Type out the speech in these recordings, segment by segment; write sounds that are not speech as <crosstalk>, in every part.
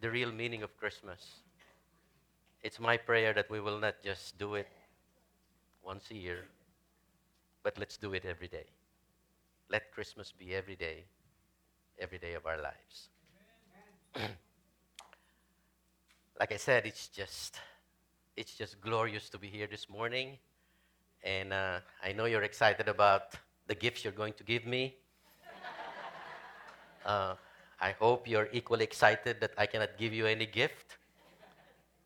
the real meaning of Christmas. It's my prayer that we will not just do it once a year, but let's do it every day. Let Christmas be every day, every day of our lives. <clears throat> like I said, it's just it's just glorious to be here this morning. And uh, I know you're excited about the gifts you're going to give me. <laughs> Uh, I hope you're equally excited that I cannot give you any gift.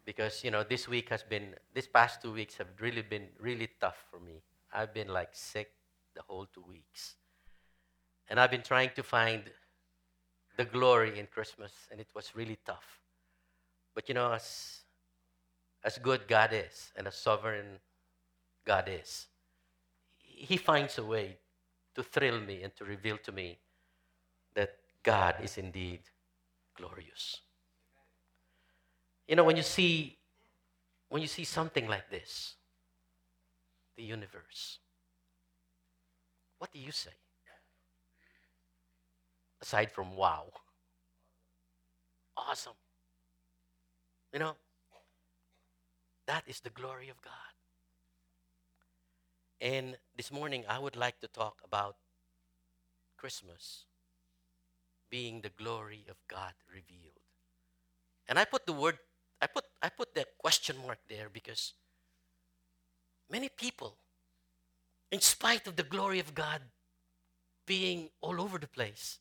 Because, you know, this week has been, this past two weeks have really been really tough for me. I've been like sick the whole two weeks. And I've been trying to find the glory in Christmas, and it was really tough. But, you know, as, as good God is and as sovereign God is, He finds a way to thrill me and to reveal to me that God is indeed glorious. You know, when you see when you see something like this, the universe, what do you say? Aside from wow. Awesome. You know, that is the glory of God. And this morning, I would like to talk about Christmas being the glory of God revealed. And I put the word, I put, I put the question mark there because many people, in spite of the glory of God being all over the place,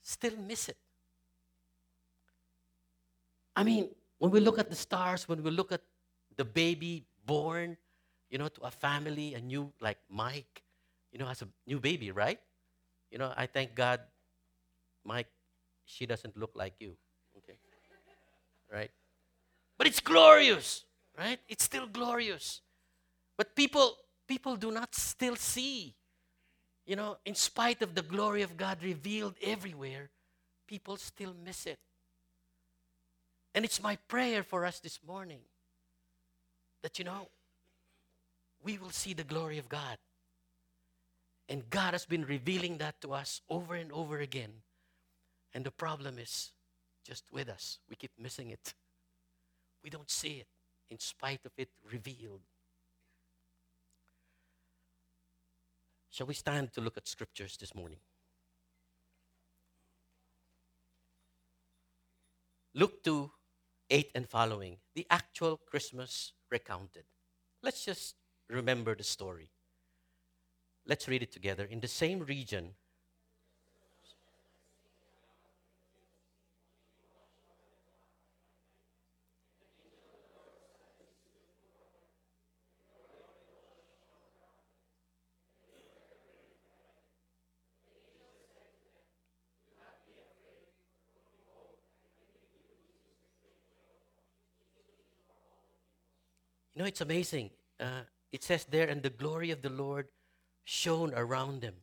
still miss it. I mean, when we look at the stars, when we look at the baby born, you know, to a family, a new, like Mike, you know, has a new baby, right? You know, I thank God, Mike, she doesn't look like you, okay? Right? But it's glorious, right? It's still glorious. But people, people do not still see. You know, in spite of the glory of God revealed everywhere, people still miss it. And it's my prayer for us this morning that, you know, we will see the glory of God. And God has been revealing that to us over and over again. And the problem is just with us. We keep missing it. We don't see it in spite of it revealed. Shall we stand to look at scriptures this morning? Luke 2 8 and following, the actual Christmas recounted. Let's just remember the story. Let's read it together. In the same region, Know, it's amazing. Uh, it says there, and the glory of the Lord shone around them.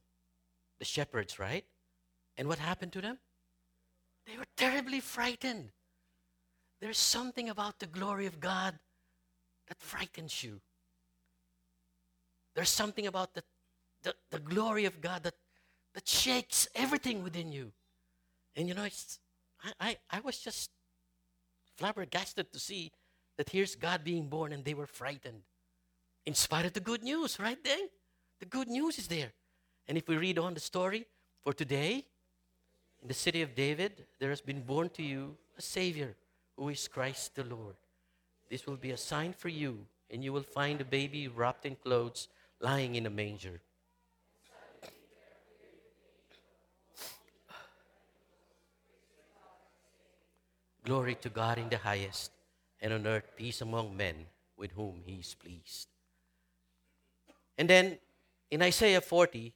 The shepherds, right? And what happened to them? They were terribly frightened. There's something about the glory of God that frightens you. There's something about the, the, the glory of God that, that shakes everything within you. And you know, it's, I, I, I was just flabbergasted to see that here's God being born and they were frightened. In spite of the good news, right there? The good news is there. And if we read on the story, for today, in the city of David, there has been born to you a Savior who is Christ the Lord. This will be a sign for you, and you will find a baby wrapped in clothes lying in a manger. Glory to God in the highest and on earth peace among men with whom he is pleased. And then in Isaiah 40,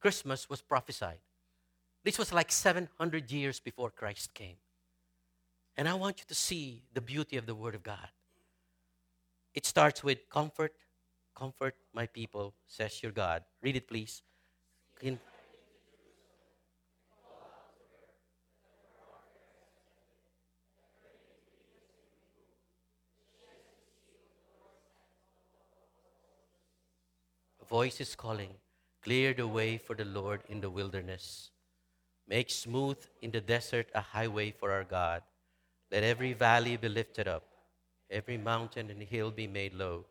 Christmas was prophesied. This was like 700 years before Christ came. And I want you to see the beauty of the Word of God. It starts with comfort, comfort my people, says your God. Read it, please. Voice is calling, Clear the way for the Lord in the wilderness. Make smooth in the desert a highway for our God. Let every valley be lifted up, every mountain and hill be made low.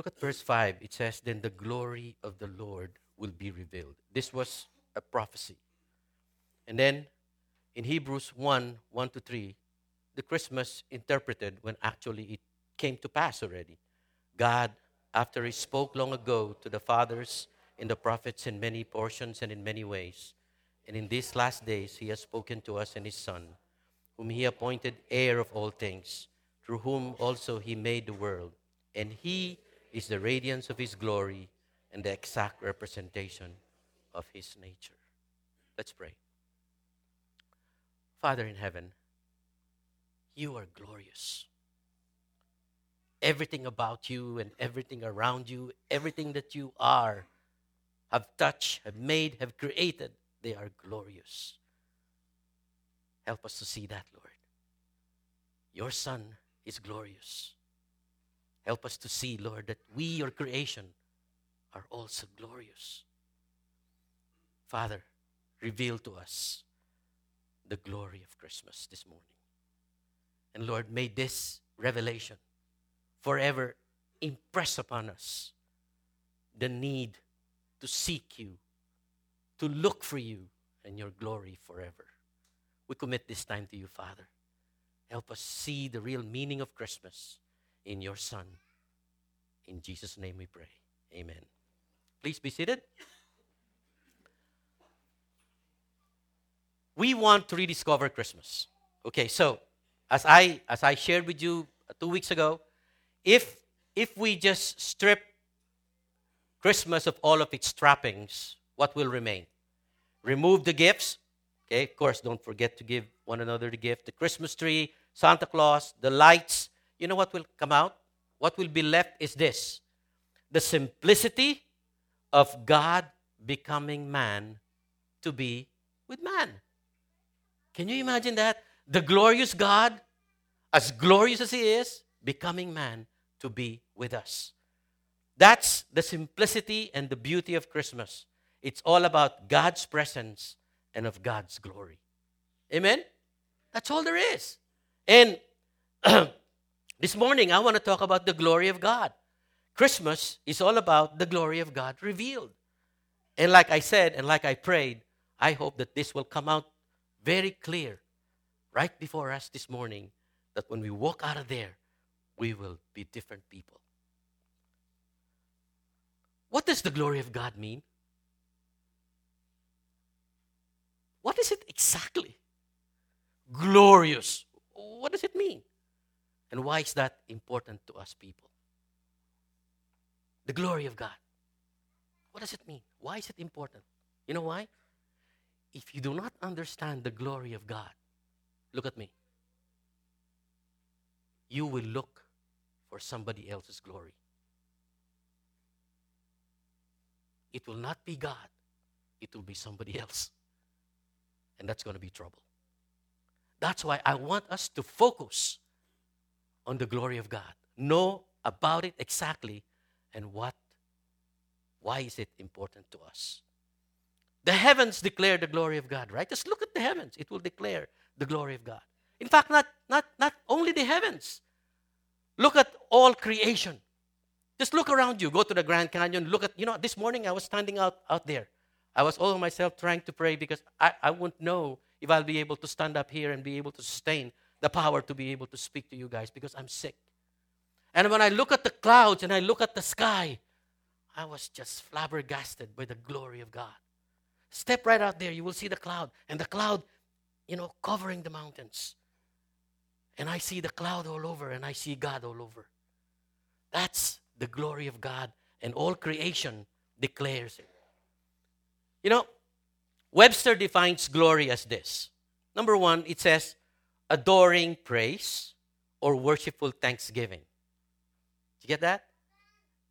Look at verse 5. It says, Then the glory of the Lord will be revealed. This was a prophecy. And then in Hebrews 1 1 to 3, the Christmas interpreted when actually it came to pass already. God, after He spoke long ago to the fathers in the prophets in many portions and in many ways, and in these last days He has spoken to us in His Son, whom He appointed heir of all things, through whom also He made the world. And He is the radiance of His glory and the exact representation of His nature. Let's pray. Father in heaven, you are glorious. Everything about you and everything around you, everything that you are, have touched, have made, have created, they are glorious. Help us to see that, Lord. Your Son is glorious. Help us to see, Lord, that we, your creation, are also glorious. Father, reveal to us the glory of Christmas this morning. And Lord, may this revelation forever impress upon us the need to seek you, to look for you and your glory forever. We commit this time to you, Father. Help us see the real meaning of Christmas in your Son. In Jesus' name we pray. Amen. Please be seated. We want to rediscover Christmas. Okay, so as I as I shared with you two weeks ago, if if we just strip Christmas of all of its trappings, what will remain? Remove the gifts. Okay, of course, don't forget to give one another the gift. The Christmas tree, Santa Claus, the lights. You know what will come out? What will be left is this the simplicity of God becoming man to be with man. Can you imagine that? The glorious God, as glorious as He is, becoming man to be with us. That's the simplicity and the beauty of Christmas. It's all about God's presence and of God's glory. Amen? That's all there is. And <clears throat> this morning, I want to talk about the glory of God. Christmas is all about the glory of God revealed. And like I said, and like I prayed, I hope that this will come out very clear right before us this morning that when we walk out of there, we will be different people. What does the glory of God mean? What is it exactly? Glorious. What does it mean? And why is that important to us people? The glory of God. What does it mean? Why is it important? You know why? If you do not understand the glory of God, look at me. You will look for somebody else's glory. It will not be God, it will be somebody else. And that's going to be trouble. That's why I want us to focus on the glory of God. Know about it exactly and what? Why is it important to us? The heavens declare the glory of god right? Just look at the heavens. It will declare the glory of god. In fact not not not only the heavens. Look at all creation. Just look around you. Go to the grand canyon. Look at you know this morning i was standing out out there. I was all myself trying to pray because i i wouldn't know if i'll be able to stand up here and be able to sustain the power to be able to speak to you guys because i'm sick and when I look at the clouds and I look at the sky, I was just flabbergasted by the glory of God. Step right out there, you will see the cloud, and the cloud, you know, covering the mountains. And I see the cloud all over, and I see God all over. That's the glory of God, and all creation declares it. You know, Webster defines glory as this number one, it says adoring praise or worshipful thanksgiving. Get that?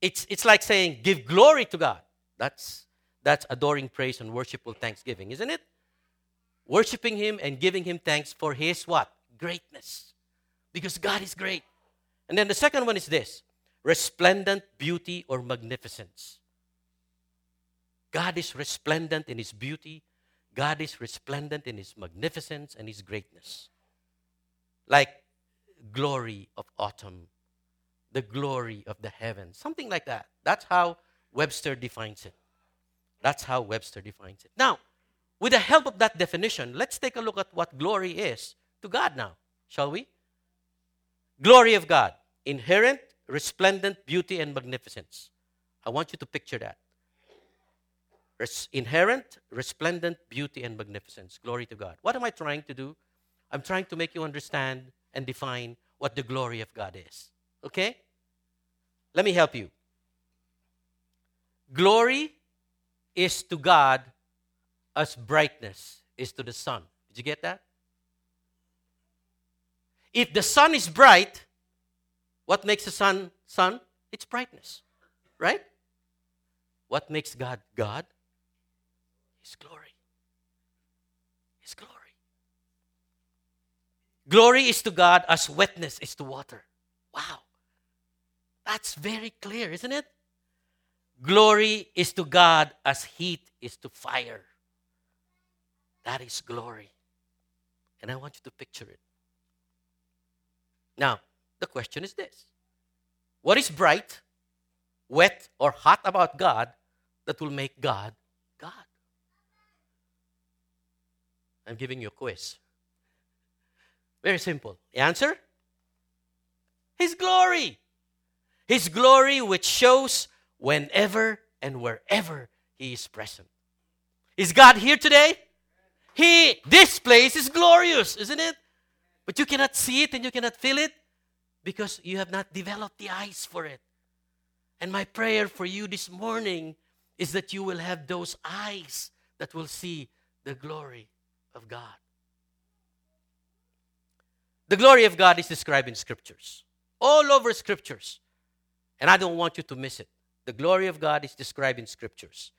It's, it's like saying, give glory to God. That's, that's adoring praise and worshipful thanksgiving, isn't it? worshiping Him and giving Him thanks for His what? Greatness. Because God is great. And then the second one is this resplendent beauty or magnificence. God is resplendent in His beauty, God is resplendent in His magnificence and His greatness. Like glory of autumn, the glory of the heavens, something like that. That's how Webster defines it. That's how Webster defines it. Now, with the help of that definition, let's take a look at what glory is to God now, shall we? Glory of God, inherent, resplendent beauty and magnificence. I want you to picture that. Res- inherent, resplendent beauty and magnificence. Glory to God. What am I trying to do? I'm trying to make you understand and define what the glory of God is. Okay? Let me help you. Glory is to God as brightness is to the sun. Did you get that? If the sun is bright, what makes the sun sun? It's brightness. Right? What makes God God? His glory. His glory. Glory is to God as wetness is to water. Wow. That's very clear, isn't it? Glory is to God as heat is to fire. That is glory. And I want you to picture it. Now, the question is this What is bright, wet, or hot about God that will make God God? I'm giving you a quiz. Very simple. The answer? His glory. His glory, which shows whenever and wherever He is present. Is God here today? He, this place is glorious, isn't it? But you cannot see it and you cannot feel it because you have not developed the eyes for it. And my prayer for you this morning is that you will have those eyes that will see the glory of God. The glory of God is described in scriptures, all over scriptures. And I don't want you to miss it. The glory of God is described in scriptures.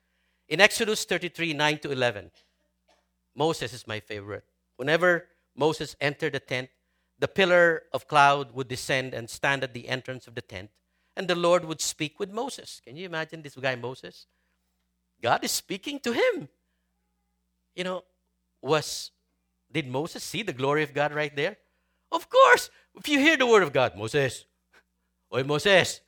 In Exodus 33 9 to 11, Moses is my favorite. Whenever Moses entered the tent, the pillar of cloud would descend and stand at the entrance of the tent, and the Lord would speak with Moses. Can you imagine this guy, Moses? God is speaking to him. You know, was did Moses see the glory of God right there? Of course, if you hear the word of God, Moses, Oi Moses,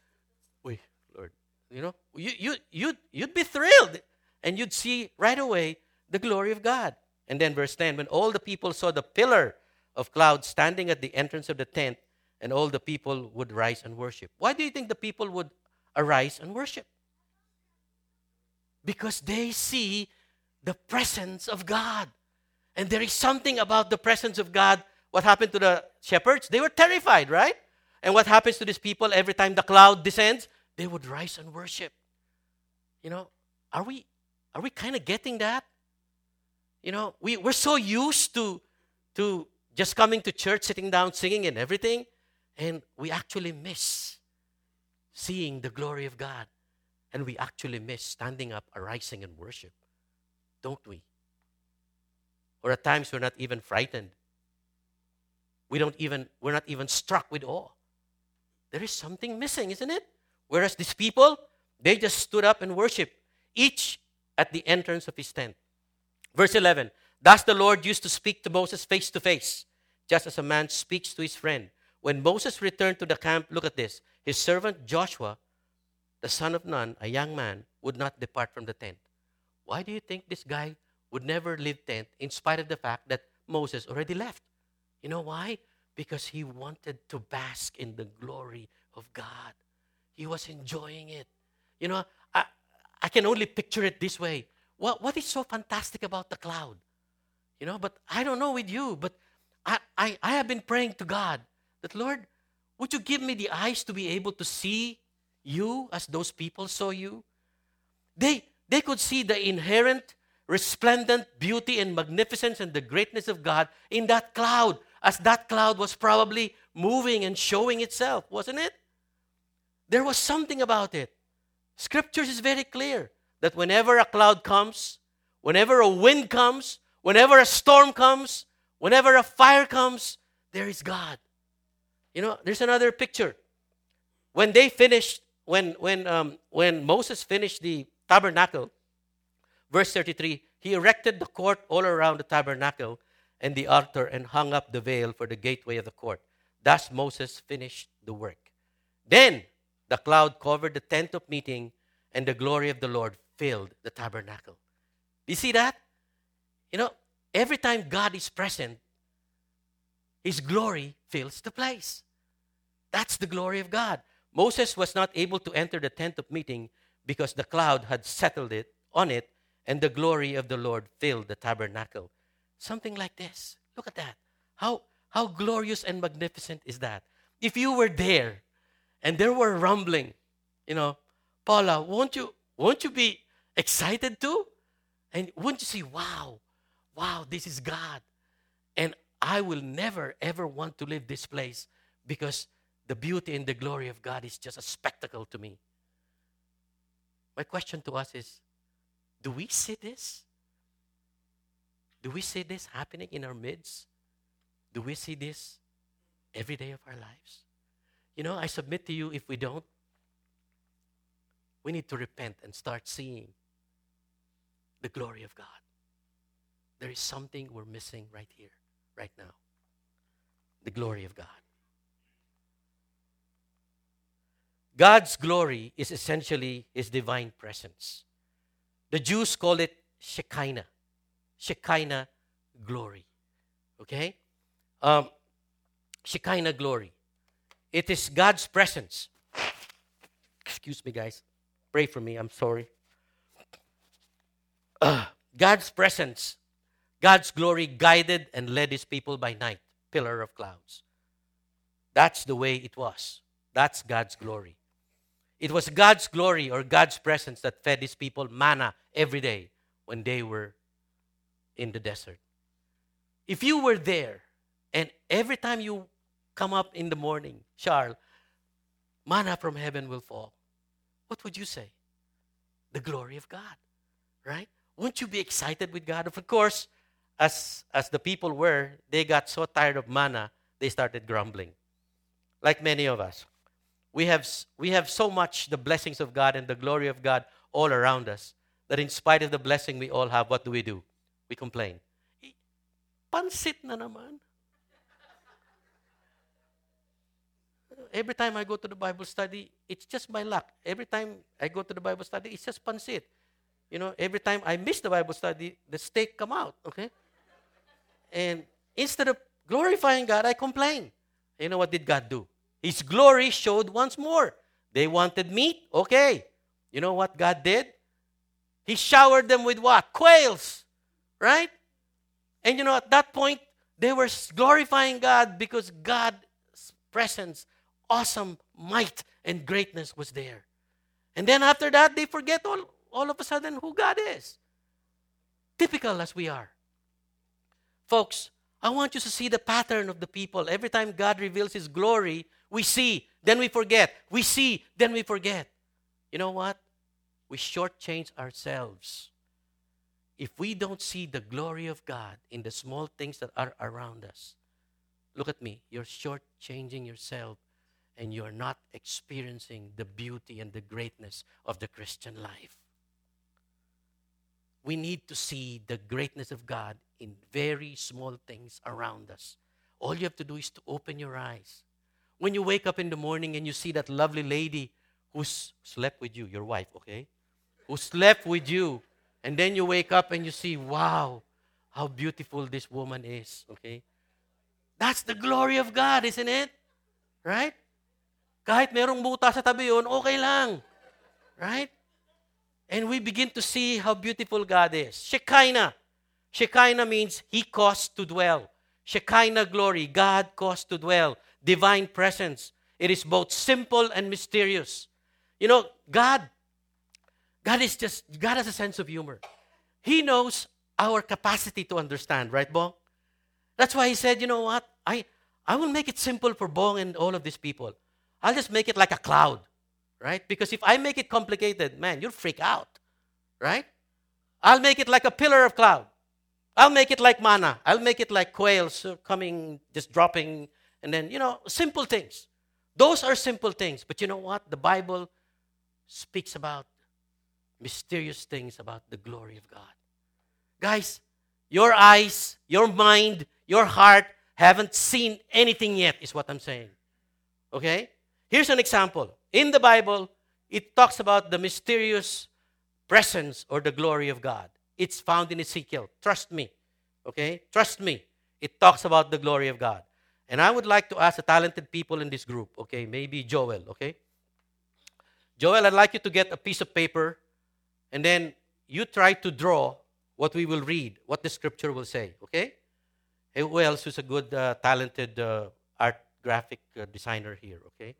you know, you, you, you'd, you'd be thrilled and you'd see right away the glory of God. And then verse 10 when all the people saw the pillar of cloud standing at the entrance of the tent, and all the people would rise and worship. Why do you think the people would arise and worship? Because they see the presence of God. And there is something about the presence of God what happened to the shepherds? They were terrified, right? And what happens to these people every time the cloud descends? They would rise and worship. You know, are we are we kind of getting that? You know, we, we're so used to to just coming to church, sitting down, singing and everything, and we actually miss seeing the glory of God. And we actually miss standing up, arising and worship. Don't we? Or at times we're not even frightened we don't even we're not even struck with awe there is something missing isn't it whereas these people they just stood up and worshiped each at the entrance of his tent verse 11 thus the lord used to speak to moses face to face just as a man speaks to his friend when moses returned to the camp look at this his servant joshua the son of nun a young man would not depart from the tent why do you think this guy would never leave tent in spite of the fact that moses already left you know why? Because he wanted to bask in the glory of God. He was enjoying it. You know, I, I can only picture it this way. What, what is so fantastic about the cloud? You know, but I don't know with you, but I, I, I have been praying to God that, Lord, would you give me the eyes to be able to see you as those people saw you? They, they could see the inherent, resplendent beauty and magnificence and the greatness of God in that cloud as that cloud was probably moving and showing itself, wasn't it? There was something about it. Scriptures is very clear that whenever a cloud comes, whenever a wind comes, Whenever a storm comes, whenever a fire comes, there is God. You know, there's another picture. When they finished, when when um, when Moses finished the tabernacle, verse 33, he erected the court all around the tabernacle and the altar and hung up the veil for the gateway of the court. Thus Moses finished the work. Then the cloud covered the tent of meeting, and the glory of the Lord filled the tabernacle. You see that? You know, every time God is present, His glory fills the place. That's the glory of God. Moses was not able to enter the tent of meeting because the cloud had settled it on it, and the glory of the Lord filled the tabernacle. Something like this. Look at that. How, how glorious and magnificent is that? If you were there and there were rumbling, you know, Paula, won't you won't you be excited too? And won't you see, wow, wow, this is God. And I will never ever want to leave this place because the beauty and the glory of God is just a spectacle to me. My question to us is do we see this? Do we see this happening in our midst? Do we see this every day of our lives? You know, I submit to you if we don't, we need to repent and start seeing the glory of God. There is something we're missing right here, right now. The glory of God. God's glory is essentially His divine presence. The Jews call it Shekinah. Shekinah glory. Okay? Um, Shekinah glory. It is God's presence. Excuse me, guys. Pray for me. I'm sorry. Uh, God's presence, God's glory guided and led his people by night, pillar of clouds. That's the way it was. That's God's glory. It was God's glory or God's presence that fed his people manna every day when they were in the desert. If you were there and every time you come up in the morning, Charles, manna from heaven will fall, what would you say? The glory of God, right? Wouldn't you be excited with God? Of course, as, as the people were, they got so tired of manna, they started grumbling, like many of us we have, we have so much the blessings of God and the glory of God all around us that in spite of the blessing we all have, what do we do? We complain. Pansit na naman. Every time I go to the Bible study, it's just my luck. Every time I go to the Bible study, it's just pansit. You know, every time I miss the Bible study, the steak come out, okay? And instead of glorifying God, I complain. You know what did God do? His glory showed once more. They wanted meat? Okay. You know what God did? He showered them with what? Quails. Right? And you know, at that point, they were glorifying God because God's presence, awesome might, and greatness was there. And then after that, they forget all, all of a sudden who God is. Typical as we are. Folks, I want you to see the pattern of the people. Every time God reveals His glory, we see, then we forget. We see, then we forget. You know what? We shortchange ourselves. If we don't see the glory of God in the small things that are around us, look at me, you're shortchanging yourself and you're not experiencing the beauty and the greatness of the Christian life. We need to see the greatness of God in very small things around us. All you have to do is to open your eyes when you wake up in the morning and you see that lovely lady who slept with you, your wife, okay? Who slept with you, and then you wake up and you see, wow, how beautiful this woman is, okay? That's the glory of God, isn't it? Right? Kahit merong buta sa tabi yun, okay lang. Right? And we begin to see how beautiful God is. Shekinah. Shekinah means He caused to dwell. Shekinah glory, God caused to dwell divine presence. It is both simple and mysterious. You know, God, God is just, God has a sense of humor. He knows our capacity to understand, right, Bong? That's why he said, you know what? I, I will make it simple for Bong and all of these people. I'll just make it like a cloud, right? Because if I make it complicated, man, you'll freak out, right? I'll make it like a pillar of cloud. I'll make it like manna. I'll make it like quails coming, just dropping, and then, you know, simple things. Those are simple things. But you know what? The Bible speaks about mysterious things about the glory of God. Guys, your eyes, your mind, your heart haven't seen anything yet, is what I'm saying. Okay? Here's an example. In the Bible, it talks about the mysterious presence or the glory of God. It's found in Ezekiel. Trust me. Okay? Trust me. It talks about the glory of God. And I would like to ask the talented people in this group, okay? Maybe Joel, okay? Joel, I'd like you to get a piece of paper and then you try to draw what we will read, what the scripture will say, okay? Hey, who else is a good, uh, talented uh, art graphic uh, designer here, okay?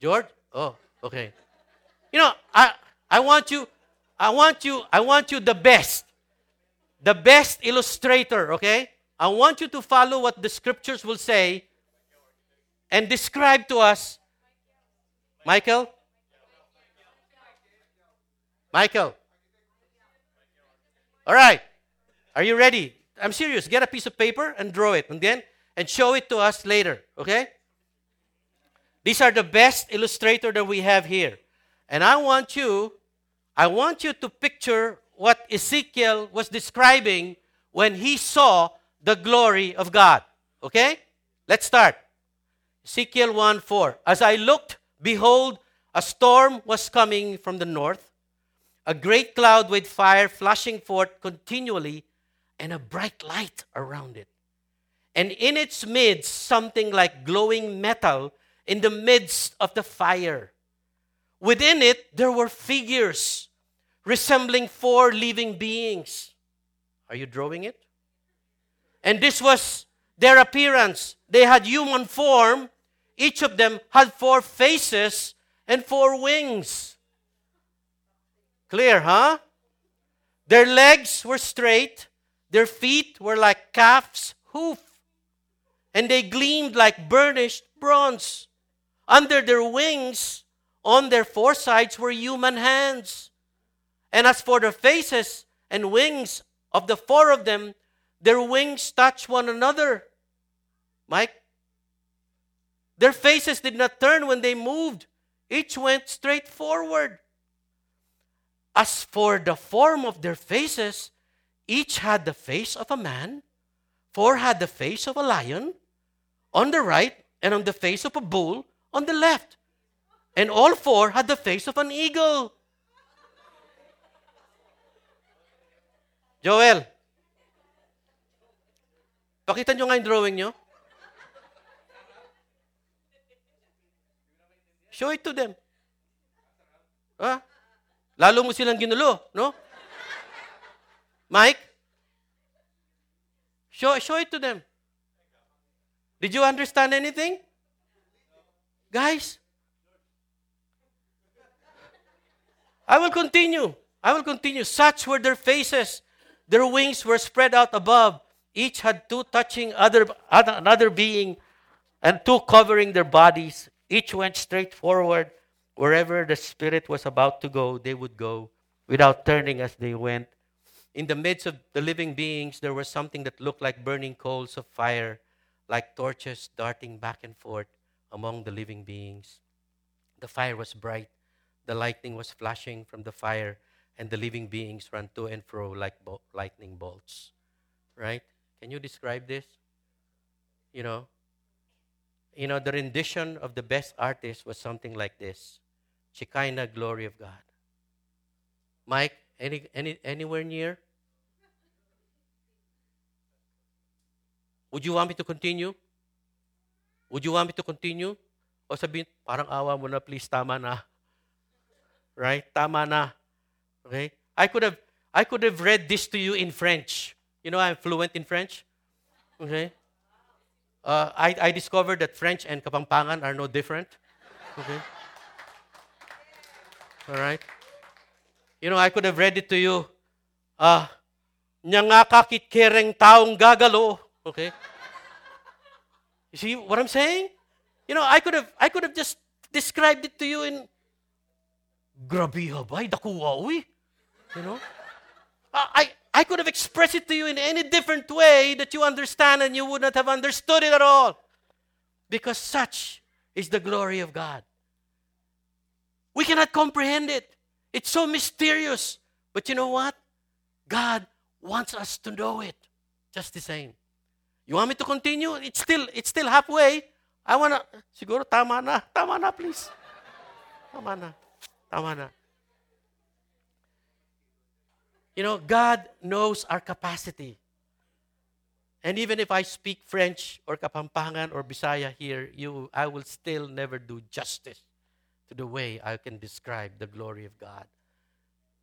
George? Oh, okay. You know, I, I want you, I want you, I want you the best. The best illustrator, okay? I want you to follow what the scriptures will say and describe to us. Michael? Michael. All right. Are you ready? I'm serious. Get a piece of paper and draw it, and then and show it to us later. Okay? These are the best illustrator that we have here. And I want you, I want you to picture what Ezekiel was describing when he saw the glory of God. Okay? Let's start. Ezekiel 1 4. As I looked, behold, a storm was coming from the north, a great cloud with fire flashing forth continually, and a bright light around it. And in its midst, something like glowing metal in the midst of the fire. Within it, there were figures resembling four living beings. Are you drawing it? And this was their appearance. They had human form. Each of them had four faces and four wings. Clear, huh? Their legs were straight, their feet were like calf's hoof, and they gleamed like burnished bronze. Under their wings, on their four sides, were human hands. And as for the faces and wings of the four of them, their wings touched one another. Mike? Their faces did not turn when they moved, each went straight forward. As for the form of their faces, each had the face of a man, four had the face of a lion on the right, and on the face of a bull on the left. And all four had the face of an eagle. Joel, pakita nyo nga yung drawing nyo. Show it to them. Ah, lalo mo silang ginulo, no? Mike? Show, show it to them. Did you understand anything? Guys? I will continue. I will continue. Such were their faces. Their wings were spread out above. Each had two touching other, another being and two covering their bodies. Each went straight forward. Wherever the Spirit was about to go, they would go without turning as they went. In the midst of the living beings, there was something that looked like burning coals of fire, like torches darting back and forth among the living beings. The fire was bright, the lightning was flashing from the fire, and the living beings ran to and fro like bo- lightning bolts. Right? Can you describe this? You know, you know, the rendition of the best artist was something like this. Shekinah glory of God. Mike, any, any anywhere near? Would you want me to continue? Would you want me to continue? O sabihin, parang awa mo na, please, tama na. Right? Tama na. Okay? I could have I could have read this to you in French. You know, I'm fluent in French. Okay? Uh, I, I discovered that French and Kapampangan are no different. Okay? All right? You know, I could have read it to you. Ah, uh, nya nga kakit kereng taong gagalo. Okay? You see what I'm saying? You know, I could have I could have just described it to you in Grabe habay, dakuwa eh, uy. Eh. You know? I, I could have expressed it to you in any different way that you understand and you would not have understood it at all. Because such is the glory of God. We cannot comprehend it. It's so mysterious. But you know what? God wants us to know it just the same. You want me to continue? It's still it's still halfway. I wanna siguro tama na. Tama na please. Tama na. Tama na. You know, God knows our capacity. And even if I speak French or Kapampangan or Bisaya here, you, I will still never do justice to the way I can describe the glory of God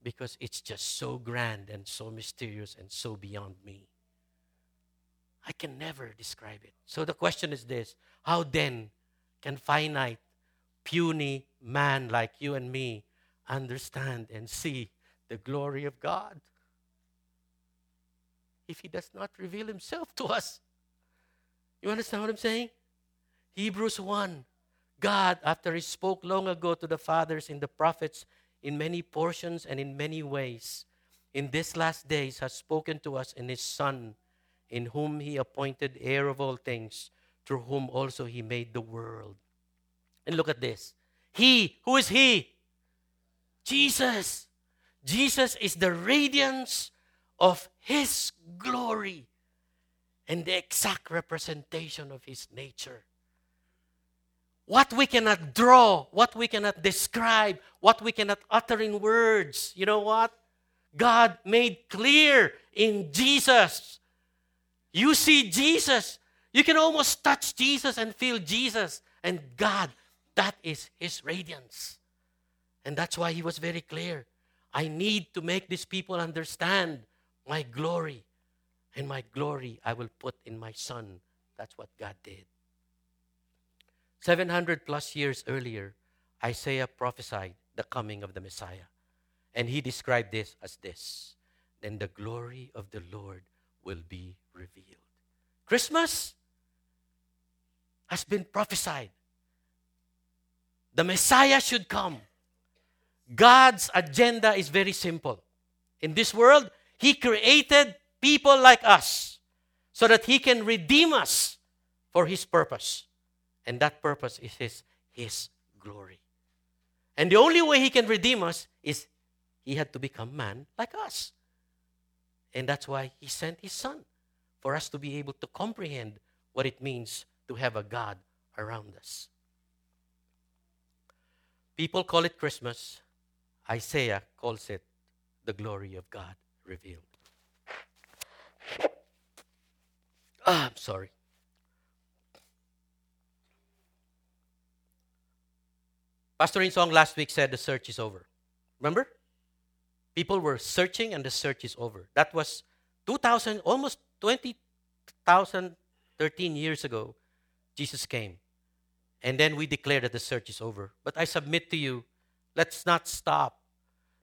because it's just so grand and so mysterious and so beyond me. I can never describe it. So the question is this How then can finite, puny man like you and me understand and see the glory of God if He does not reveal Himself to us? You understand what I'm saying? Hebrews 1 God, after He spoke long ago to the fathers in the prophets in many portions and in many ways, in these last days has spoken to us in His Son, in whom He appointed heir of all things, through whom also He made the world. And look at this. He, who is He? Jesus. Jesus is the radiance of His glory and the exact representation of His nature. What we cannot draw, what we cannot describe, what we cannot utter in words, you know what? God made clear in Jesus. You see Jesus. You can almost touch Jesus and feel Jesus. And God, that is His radiance. And that's why He was very clear. I need to make these people understand my glory. And my glory I will put in my Son. That's what God did. 700 plus years earlier, Isaiah prophesied the coming of the Messiah. And he described this as this Then the glory of the Lord will be revealed. Christmas has been prophesied. The Messiah should come. God's agenda is very simple. In this world, He created people like us so that He can redeem us for His purpose. And that purpose is His, His glory. And the only way He can redeem us is He had to become man like us. And that's why He sent His Son for us to be able to comprehend what it means to have a God around us. People call it Christmas. Isaiah calls it the glory of God revealed. Ah, I'm sorry. Pastor In Song last week said the search is over. Remember? People were searching and the search is over. That was 2000, almost 20,000, 13 years ago, Jesus came. And then we declare that the search is over. But I submit to you, let's not stop.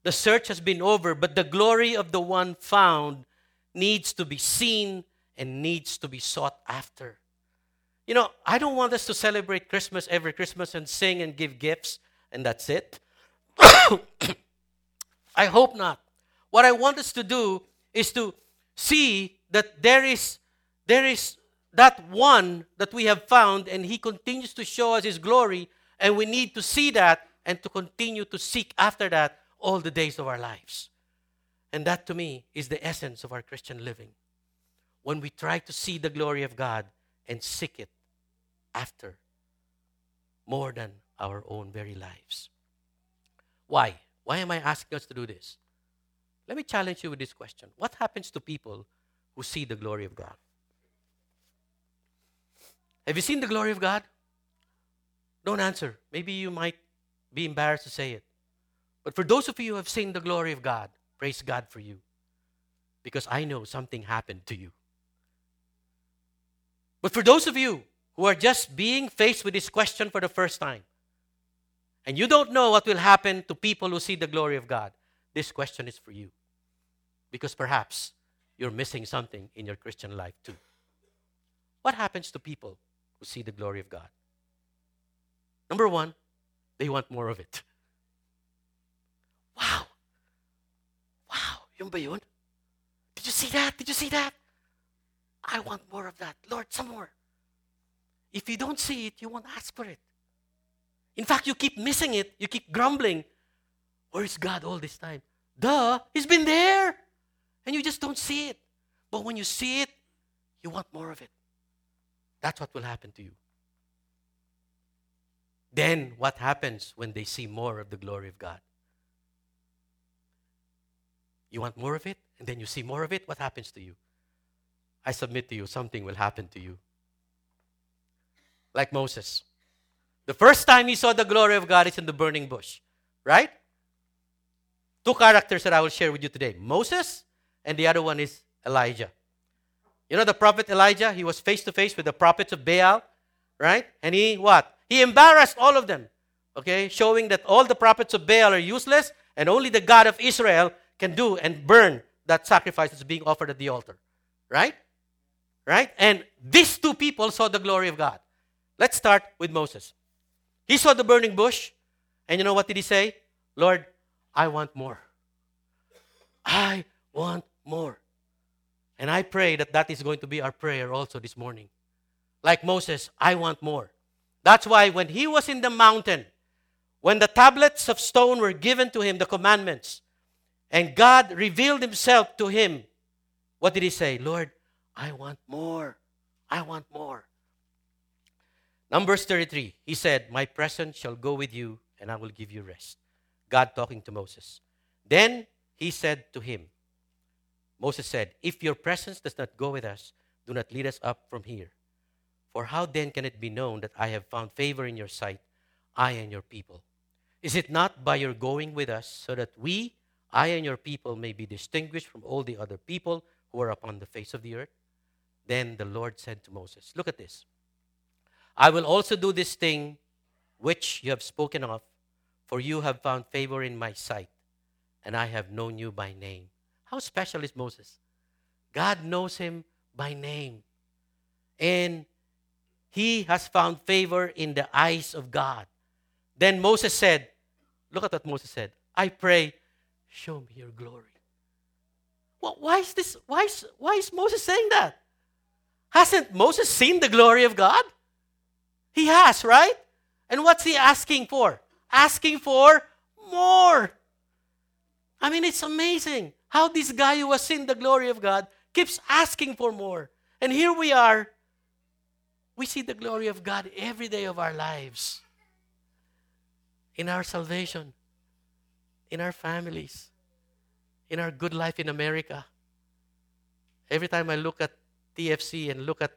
The search has been over, but the glory of the one found needs to be seen and needs to be sought after. You know, I don't want us to celebrate Christmas every Christmas and sing and give gifts and that's it. <coughs> I hope not. What I want us to do is to see that there is there is that one that we have found and he continues to show us his glory and we need to see that and to continue to seek after that all the days of our lives. And that to me is the essence of our Christian living. When we try to see the glory of God and seek it after more than our own very lives. Why? Why am I asking us to do this? Let me challenge you with this question What happens to people who see the glory of God? Have you seen the glory of God? Don't answer. Maybe you might be embarrassed to say it. But for those of you who have seen the glory of God, praise God for you. Because I know something happened to you. But for those of you who are just being faced with this question for the first time, and you don't know what will happen to people who see the glory of God, this question is for you. Because perhaps you're missing something in your Christian life too. What happens to people who see the glory of God? Number one, they want more of it. Wow! Wow! Yun ba yun? Did you see that? Did you see that? I want more of that. Lord, some more. If you don't see it, you won't ask for it. In fact, you keep missing it. You keep grumbling. Where is God all this time? Duh, He's been there. And you just don't see it. But when you see it, you want more of it. That's what will happen to you. Then, what happens when they see more of the glory of God? You want more of it, and then you see more of it, what happens to you? I submit to you, something will happen to you. Like Moses. The first time he saw the glory of God is in the burning bush, right? Two characters that I will share with you today Moses, and the other one is Elijah. You know the prophet Elijah? He was face to face with the prophets of Baal, right? And he what? He embarrassed all of them, okay? Showing that all the prophets of Baal are useless and only the God of Israel can do and burn that sacrifice that's being offered at the altar, right? Right? And these two people saw the glory of God. Let's start with Moses. He saw the burning bush, and you know what did he say? Lord, I want more. I want more. And I pray that that is going to be our prayer also this morning. Like Moses, I want more. That's why when he was in the mountain, when the tablets of stone were given to him, the commandments, and God revealed himself to him, what did he say? Lord, I want more. I want more. Numbers 33, he said, My presence shall go with you, and I will give you rest. God talking to Moses. Then he said to him, Moses said, If your presence does not go with us, do not lead us up from here. For how then can it be known that I have found favor in your sight, I and your people? Is it not by your going with us, so that we, I and your people, may be distinguished from all the other people who are upon the face of the earth? Then the Lord said to Moses, Look at this. I will also do this thing which you have spoken of, for you have found favor in my sight, and I have known you by name. How special is Moses? God knows him by name. And he has found favor in the eyes of God. Then Moses said, Look at what Moses said. I pray, show me your glory. Well, why is this? Why is, why is Moses saying that? Hasn't Moses seen the glory of God? He has, right? And what's he asking for? Asking for more. I mean, it's amazing how this guy who has seen the glory of God keeps asking for more. And here we are. We see the glory of God every day of our lives. In our salvation, in our families, in our good life in America. Every time I look at TFC and look at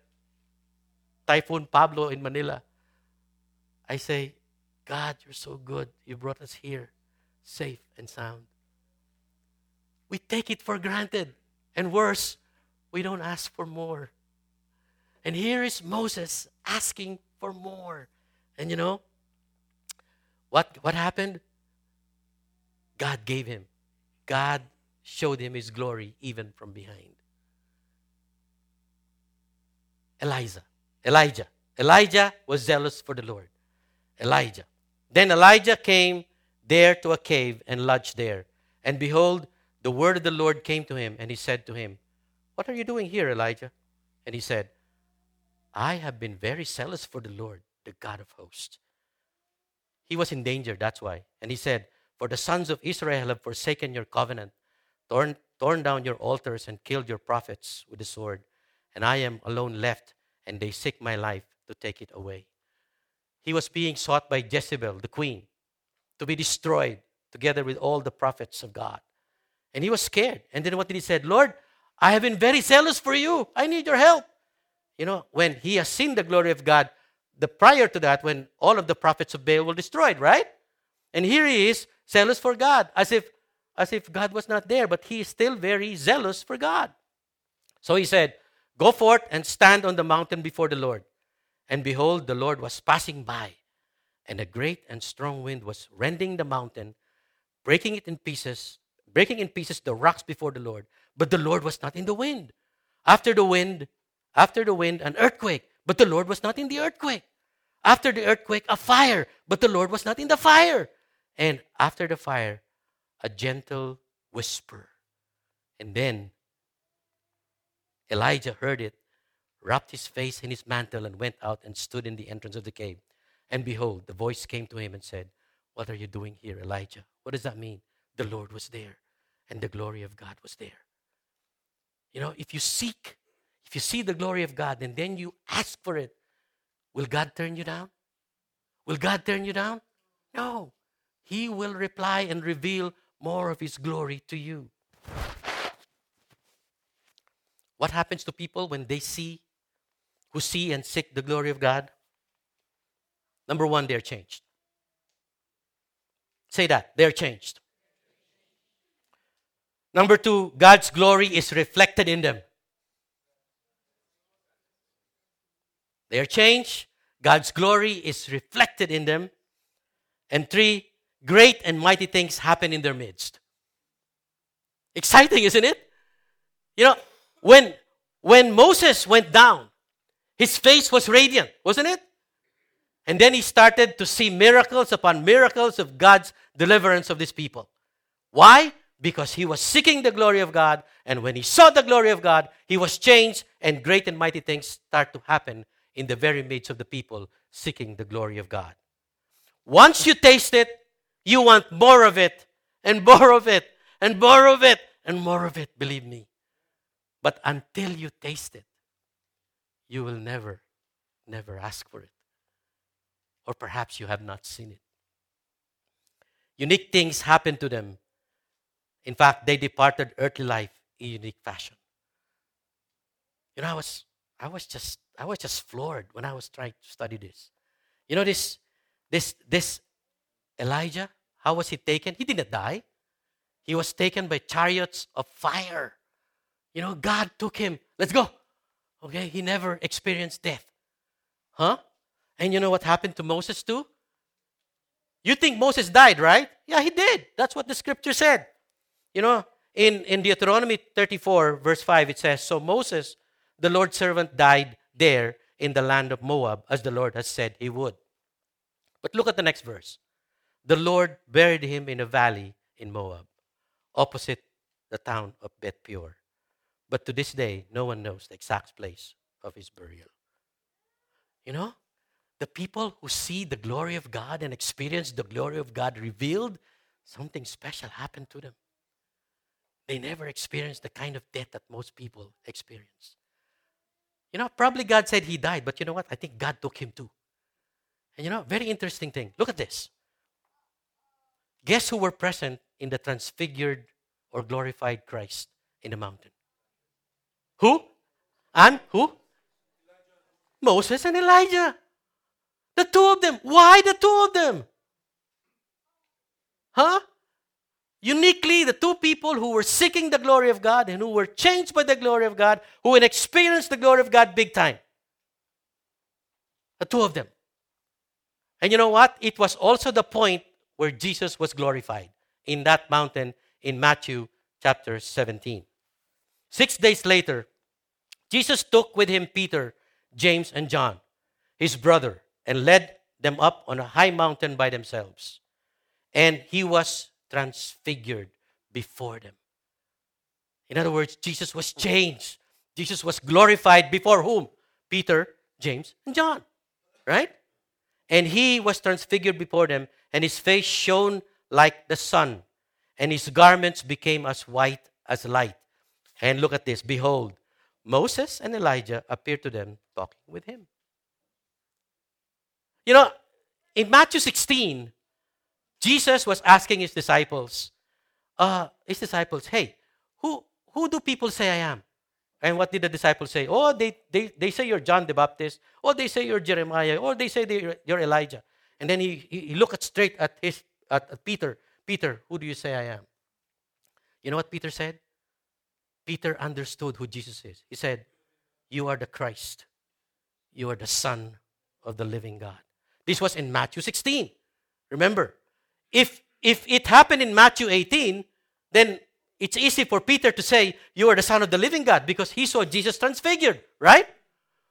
Typhoon Pablo in Manila, I say, God, you're so good. You brought us here safe and sound. We take it for granted. And worse, we don't ask for more. And here is Moses asking for more. And you know, what, what happened? God gave him. God showed him his glory even from behind. Elijah. Elijah. Elijah was zealous for the Lord. Elijah. Then Elijah came there to a cave and lodged there. And behold, the word of the Lord came to him, and he said to him, What are you doing here, Elijah? And he said, I have been very zealous for the Lord, the God of hosts. He was in danger, that's why. And he said, For the sons of Israel have forsaken your covenant, torn, torn down your altars, and killed your prophets with the sword. And I am alone left, and they seek my life to take it away he was being sought by Jezebel, the queen, to be destroyed together with all the prophets of God. And he was scared. And then what did he say? Lord, I have been very zealous for you. I need your help. You know, when he has seen the glory of God, the prior to that, when all of the prophets of Baal were destroyed, right? And here he is, zealous for God, as if as if God was not there, but he is still very zealous for God. So he said, Go forth and stand on the mountain before the Lord. And behold, the Lord was passing by, and a great and strong wind was rending the mountain, breaking it in pieces, breaking in pieces the rocks before the Lord. But the Lord was not in the wind. After the wind, after the wind, an earthquake, but the Lord was not in the earthquake. After the earthquake, a fire, but the Lord was not in the fire. And after the fire, a gentle whisper. And then Elijah heard it, wrapped his face in his mantle, and went out and stood in the entrance of the cave. And behold, the voice came to him and said, What are you doing here, Elijah? What does that mean? The Lord was there, and the glory of God was there. You know, if you seek, if you see the glory of God, and then you ask for it, will God turn you down? Will God turn you down? No. He will reply and reveal more of His glory to you. What happens to people when they see, who see and seek the glory of God? Number one, they're changed. Say that, they're changed. Number two, God's glory is reflected in them. They're changed. God's glory is reflected in them. And three, great and mighty things happen in their midst. Exciting, isn't it? You know, when when Moses went down, his face was radiant, wasn't it? And then he started to see miracles upon miracles of God's deliverance of these people. Why? because he was seeking the glory of God. And when he saw the glory of God, he was changed, and great and mighty things start to happen in the very midst of the people seeking the glory of God. Once you taste it, you want more of it, and more of it, and more of it, and more of it, believe me. But until you taste it, you will never, never ask for it. Or perhaps you have not seen it. Unique things happen to them in fact, they departed earthly life in unique fashion. You know, I was, I was just, I was just floored when I was trying to study this. You know, this, this, this Elijah, how was he taken? He didn't die. He was taken by chariots of fire. You know, God took him. Let's go. Okay, he never experienced death. Huh? And you know what happened to Moses too? You think Moses died, right? Yeah, he did. That's what the scripture said. You know, in, in Deuteronomy 34, verse 5, it says, So Moses, the Lord's servant, died there in the land of Moab, as the Lord has said he would. But look at the next verse. The Lord buried him in a valley in Moab, opposite the town of Beth Peor. But to this day, no one knows the exact place of his burial. You know, the people who see the glory of God and experience the glory of God revealed, something special happened to them. They never experienced the kind of death that most people experience. You know, probably God said he died, but you know what? I think God took him too. And you know, very interesting thing. Look at this. Guess who were present in the transfigured or glorified Christ in the mountain? Who? And who? Moses and Elijah. The two of them. Why the two of them? Huh? uniquely the two people who were seeking the glory of God and who were changed by the glory of God, who had experienced the glory of God big time. The two of them. And you know what? It was also the point where Jesus was glorified in that mountain in Matthew chapter 17. Six days later, Jesus took with him Peter, James, and John, his brother, and led them up on a high mountain by themselves. And he was transfigured before them. In other words, Jesus was changed. Jesus was glorified before whom? Peter, James, and John. Right? And he was transfigured before them, and his face shone like the sun, and his garments became as white as light. And look at this Behold, Moses and Elijah appeared to them talking with him. You know, in Matthew 16, Jesus was asking his disciples, uh, his disciples, hey, who, who do people say I am? And what did the disciples say? Oh, they, they, they say you're John the Baptist. Or they say you're Jeremiah. Or they say you're, you're Elijah. And then he, he, he looked straight at, his, at, at Peter. Peter, who do you say I am? You know what Peter said? Peter understood who Jesus is. He said, You are the Christ. You are the Son of the living God. This was in Matthew 16. Remember, if, if it happened in Matthew 18, then it's easy for Peter to say, You are the Son of the living God, because he saw Jesus transfigured, right?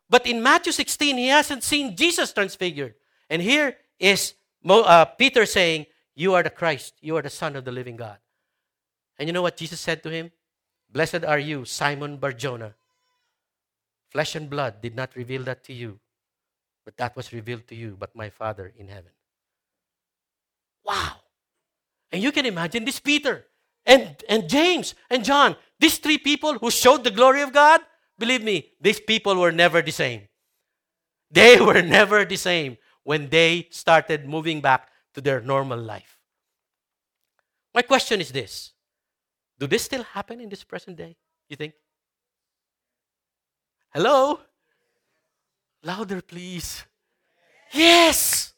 But in Matthew 16, he hasn't seen Jesus transfigured. And here is uh, Peter saying, You are the Christ, you are the Son of the living God. And you know what Jesus said to him? Blessed are you, Simon Barjona, Flesh and blood did not reveal that to you, but that was revealed to you, but my Father in heaven. Wow. And you can imagine this Peter and, and James and John, these three people who showed the glory of God, believe me, these people were never the same. They <laughs> were never the same when they started moving back to their normal life. My question is this Do this still happen in this present day? You think? Hello? Louder, please. Yes!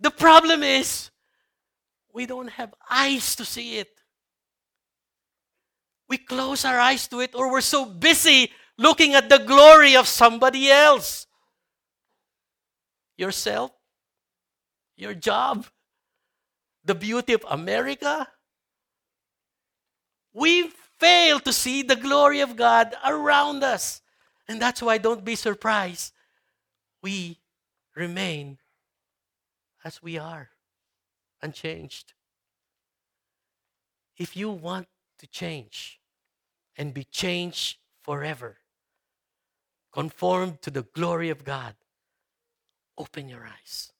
The problem is, we don't have eyes to see it. We close our eyes to it, or we're so busy looking at the glory of somebody else. Yourself, your job, the beauty of America. We fail to see the glory of God around us. And that's why don't be surprised. We remain as we are, unchanged. If you want to change and be changed forever, conformed to the glory of God, open your eyes.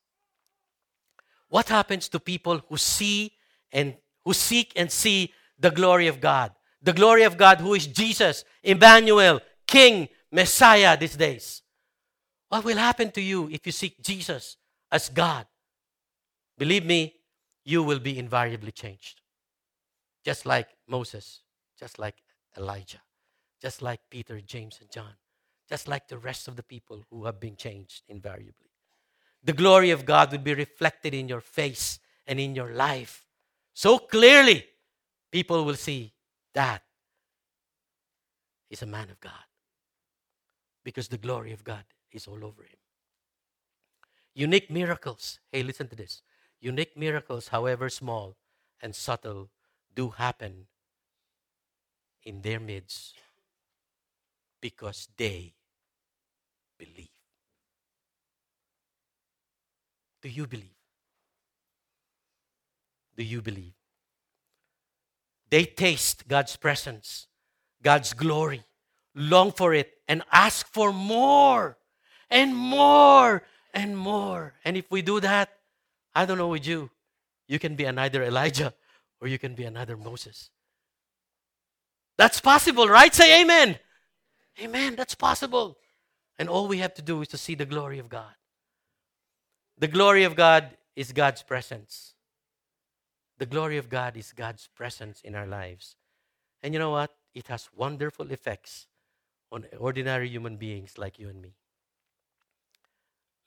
What happens to people who see and who seek and see the glory of God? The glory of God, who is Jesus, Emmanuel, King, Messiah these days. What will happen to you if you seek Jesus as God? Believe me, you will be invariably changed. Just like Moses, just like Elijah, just like Peter, James, and John, just like the rest of the people who have been changed invariably. The glory of God will be reflected in your face and in your life so clearly, people will see that he's a man of God because the glory of God is all over him. Unique miracles. Hey, listen to this. Unique miracles, however small and subtle, do happen in their midst because they believe. Do you believe? Do you believe? They taste God's presence, God's glory, long for it, and ask for more and more and more. And if we do that, I don't know with you, you can be another Elijah or you can be another Moses. That's possible, right? Say amen. Amen. That's possible. And all we have to do is to see the glory of God. The glory of God is God's presence. The glory of God is God's presence in our lives. And you know what? It has wonderful effects on ordinary human beings like you and me.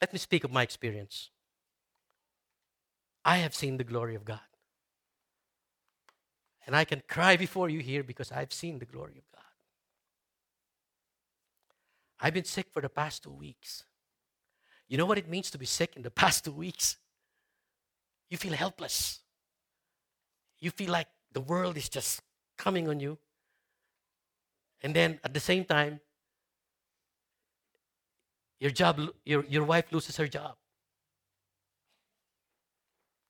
Let me speak of my experience. I have seen the glory of God. And I can cry before you here because I've seen the glory of God. I've been sick for the past two weeks. You know what it means to be sick in the <laughs> past two weeks? You feel helpless. You feel like the world is just coming on you. And then at the same time, your job, your, your wife loses her job.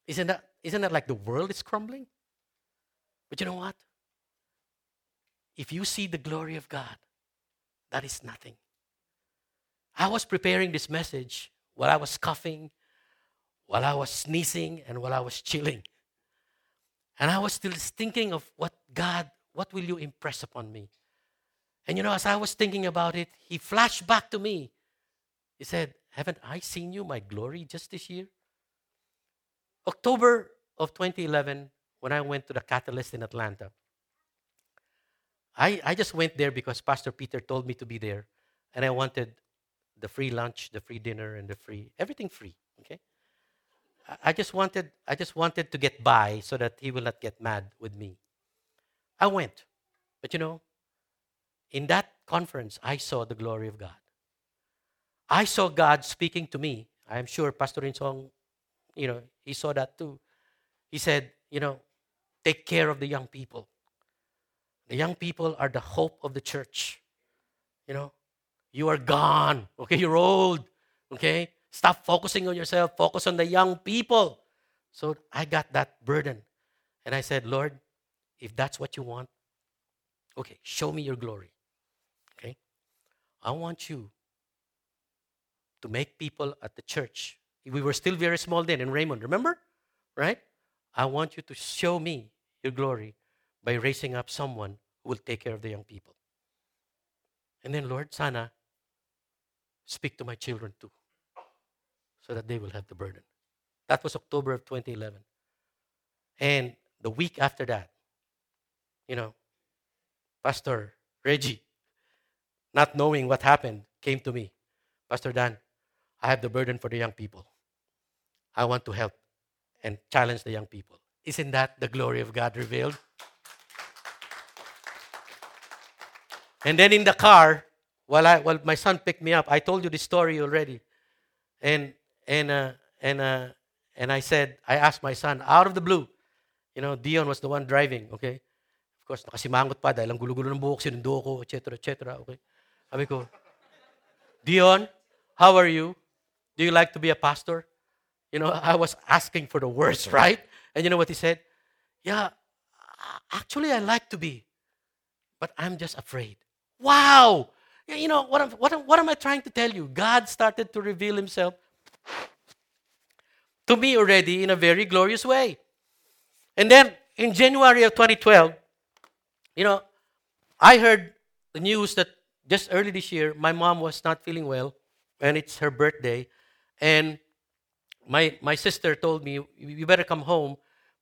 Isn't that, isn't that like the world is crumbling? But you know what? If you see the glory of God, that is nothing. I was preparing this message while I was coughing, while I was sneezing, and while I was chilling. And I was still thinking of what God, what will you impress upon me? And you know, as I was thinking about it, he flashed back to me. He said, Haven't I seen you, my glory, just this year? October of 2011, when I went to the Catalyst in Atlanta, I, I just went there because Pastor Peter told me to be there. And I wanted the free lunch, the free dinner, and the free everything free. Okay? I just wanted I just wanted to get by so that he will not get mad with me. I went. But you know, in that conference I saw the glory of God. I saw God speaking to me. I'm sure Pastor Insong, you know, he saw that too. He said, you know, take care of the young people. The young people are the hope of the church. You know, you are gone. Okay, you're old. Okay? Stop focusing on yourself, focus on the young people. So I got that burden. And I said, Lord, if that's what you want, okay, show me your glory. Okay? I want you to make people at the church. We were still very small then in Raymond, remember? Right? I want you to show me your glory by raising up someone who will take care of the young people. And then, Lord, sana, speak to my children too, so that they will have the burden. That was October of 2011. And the week after that, you know, Pastor Reggie, not knowing what happened, came to me. Pastor Dan, I have the burden for the young people. I want to help and challenge the young people. Isn't that the glory of God revealed? And then in the car, while, I, while my son picked me up, I told you the story already. And, and, uh, and, uh, and I said, I asked my son, out of the blue, you know, Dion was the one driving, okay? Of course, nakasimangot pa dahil ang gulo-gulo ng buhok, sinundo ko, etc., etc., okay? Sabi ko, Dion, how are you? Do you like to be a pastor? You know, I was asking for the worst, <laughs> right? And you know what he said? Yeah, actually, I like to be, but I'm just afraid. Wow! You know, what, am, what, am, what am I trying to tell you? God started to reveal himself to me already in a very glorious way. And then in January of 2012, you know, I heard the news that just early this year, my mom was not feeling well, and it's her birthday. And my, my sister told me, You better come home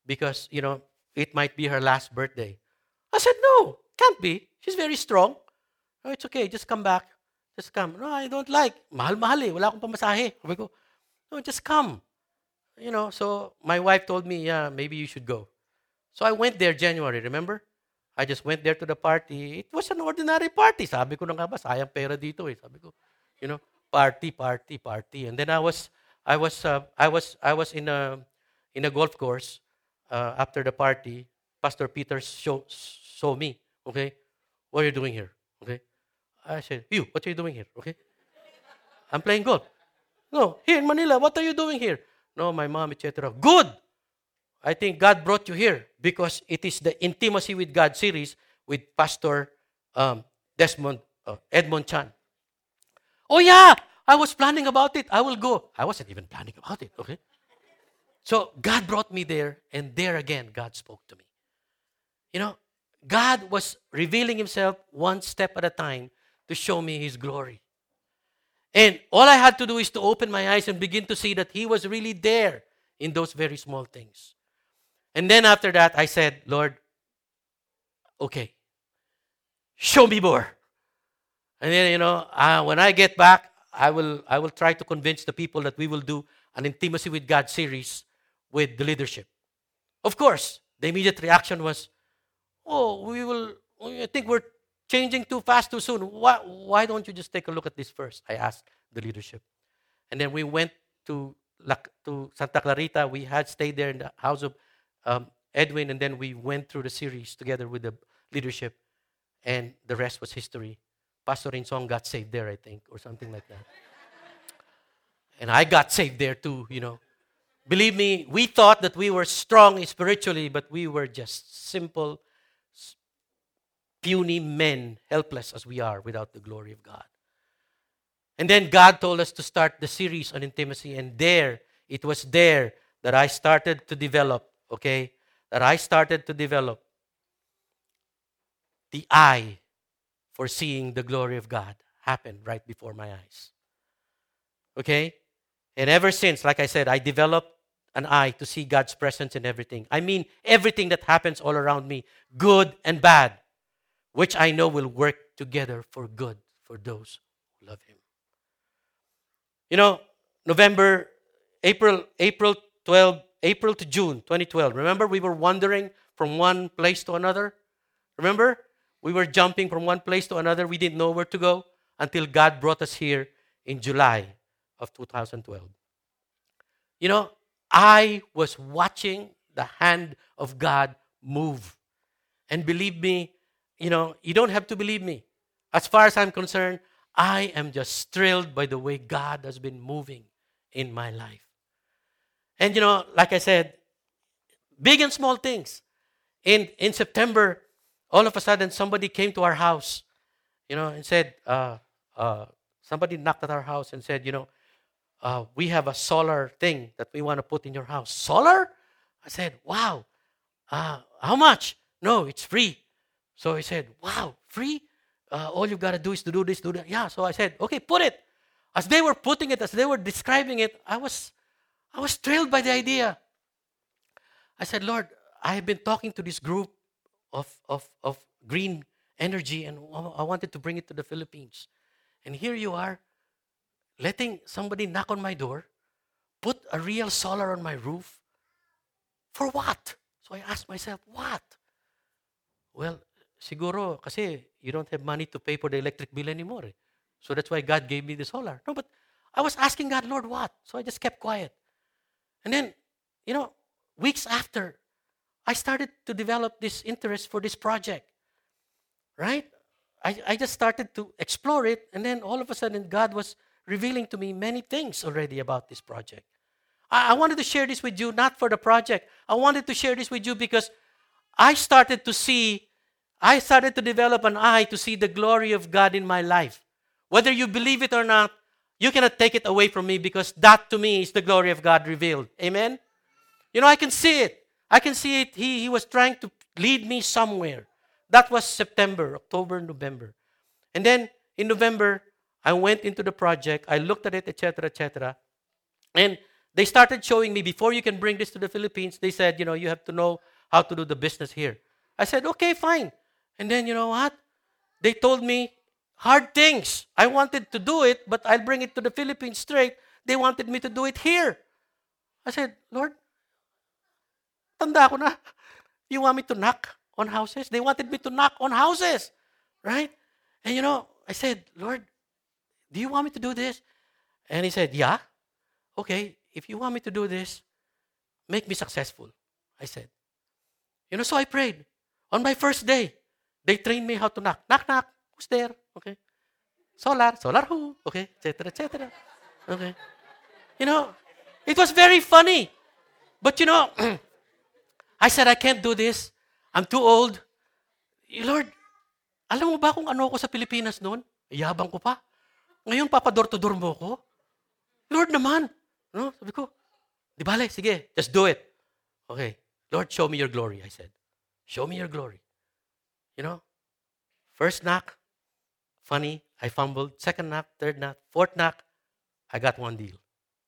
because, you know, it might be her last birthday. I said, No, can't be. She's very strong. Oh, it's okay, just come back. Just come. No, I don't like. Mahal-mahal eh. Wala akong pamasahe. Sabi ko, no, just come. You know, so my wife told me, yeah, maybe you should go. So I went there January, remember? I just went there to the party. It was an ordinary party. Sabi ko na nga ba, sayang pera dito eh. Sabi ko, you know, party, party, party. And then I was, I was, uh, I was, I was in a, in a golf course uh, after the party. Pastor Peter show, saw me. Okay, what are you doing here? Okay, I said, you, what are you doing here? Okay, I'm playing golf. No, here in Manila, what are you doing here? No, my mom, etc. Good. I think God brought you here because it is the Intimacy with God series with Pastor um, Desmond uh, Edmund Chan. Oh yeah, I was planning about it. I will go. I wasn't even planning about it. Okay. So God brought me there, and there again, God spoke to me. You know, God was revealing Himself one step at a time to show me His glory. And all I had to do is to open my eyes and begin to see that He was really there in those very small things. And then after that, I said, Lord, okay, show me more. And then, you know, uh, when I get back, I will, I will try to convince the people that we will do an Intimacy with God series with the leadership. Of course, the immediate reaction was, oh, we will, I think we're changing too fast, too soon. Why, why don't you just take a look at this first? I asked the leadership. And then we went to, to Santa Clarita. We had stayed there in the house of um, Edwin, and then we went through the series together with the leadership, and the rest was history. Pastor Rinsong got saved there, I think, or something like that. and I got saved there too, you know. Believe me, we thought that we were strong spiritually, but we were just simple, puny men, helpless as we are without the glory of God. And then God told us to start the series on intimacy, and there, it was there that I started to develop okay, that I started to develop the eye for seeing the glory of God happen right before my eyes. Okay? And ever since, like I said, I developed an eye to see God's presence in everything. I mean, everything that happens all around me, good and bad, which I know will work together for good for those who love Him. You know, November, April, April 12, April to June 2012. Remember, we were wandering from one place to another? Remember? We were jumping from one place to another. We didn't know where to go until God brought us here in July of 2012. You know, I was watching the hand of God move. And believe me, you know, you don't have to believe me. As far as I'm concerned, I am just thrilled by the way God has been moving in my life. And you know, like I said, big and small things. In in September, all of a sudden somebody came to our house, you know, and said, uh, uh, somebody knocked at our house and said, you know, uh, we have a solar thing that we want to put in your house. Solar? I said, wow. Uh, how much? No, it's free. So he said, wow, free? Uh, all you've got to do is to do this, do that. Yeah. So I said, okay, put it. As they were putting it, as they were describing it, I was, I was thrilled by the idea. I said, Lord, I have been talking to this group of, of, of green energy and I wanted to bring it to the Philippines. And here you are, letting somebody knock on my door, put a real solar on my roof. For what? So I asked myself, what? Well, siguro kasi you don't have money to pay for the electric bill anymore. Eh. So that's why God gave me the solar. No, but I was asking God, Lord, what? So I just kept quiet. And then, you know, weeks after, I started to develop this interest for this project. Right? I, I just started to explore it, and then all of a sudden, God was revealing to me many things already about this project. I, I wanted to share this with you, not for the project. I wanted to share this with you because I started to see, I started to develop an eye to see the glory of God in my life. Whether you believe it or not, you cannot take it away from me because that to me is the glory of God revealed. Amen? You know, I can see it. I can see it. He, he was trying to lead me somewhere. That was September, October, November. And then in November, I went into the project. I looked at it, etc., etc. And they started showing me before you can bring this to the Philippines, they said, you know, you have to know how to do the business here. I said, okay, fine. And then, you know what? They told me hard things. I wanted to do it, but I'll bring it to the Philippines straight. They wanted me to do it here. I said, Lord, tanda ko na. You want me to knock on houses? They wanted me to knock on houses, right? And you know, I said, Lord, do you want me to do this? And he said, Yeah. Okay, if you want me to do this, make me successful. I said. You know, so I prayed. On my first day, they trained me how to knock. Knock, knock. Who's there? Okay. Solar, solar who? Okay, etc., etc. Okay. You know, it was very funny. But you know, <clears throat> I said, I can't do this. I'm too old. Lord, alam mo ba kung ano ako sa Pilipinas noon? Yabang ko pa. Ngayon, papador-to-door mo ko? Lord naman. No? Sabi ko, di bale, sige, just do it. Okay. Lord, show me your glory, I said. Show me your glory. You know, first knock, Funny, I fumbled. Second knock, third knock, fourth knock, I got one deal.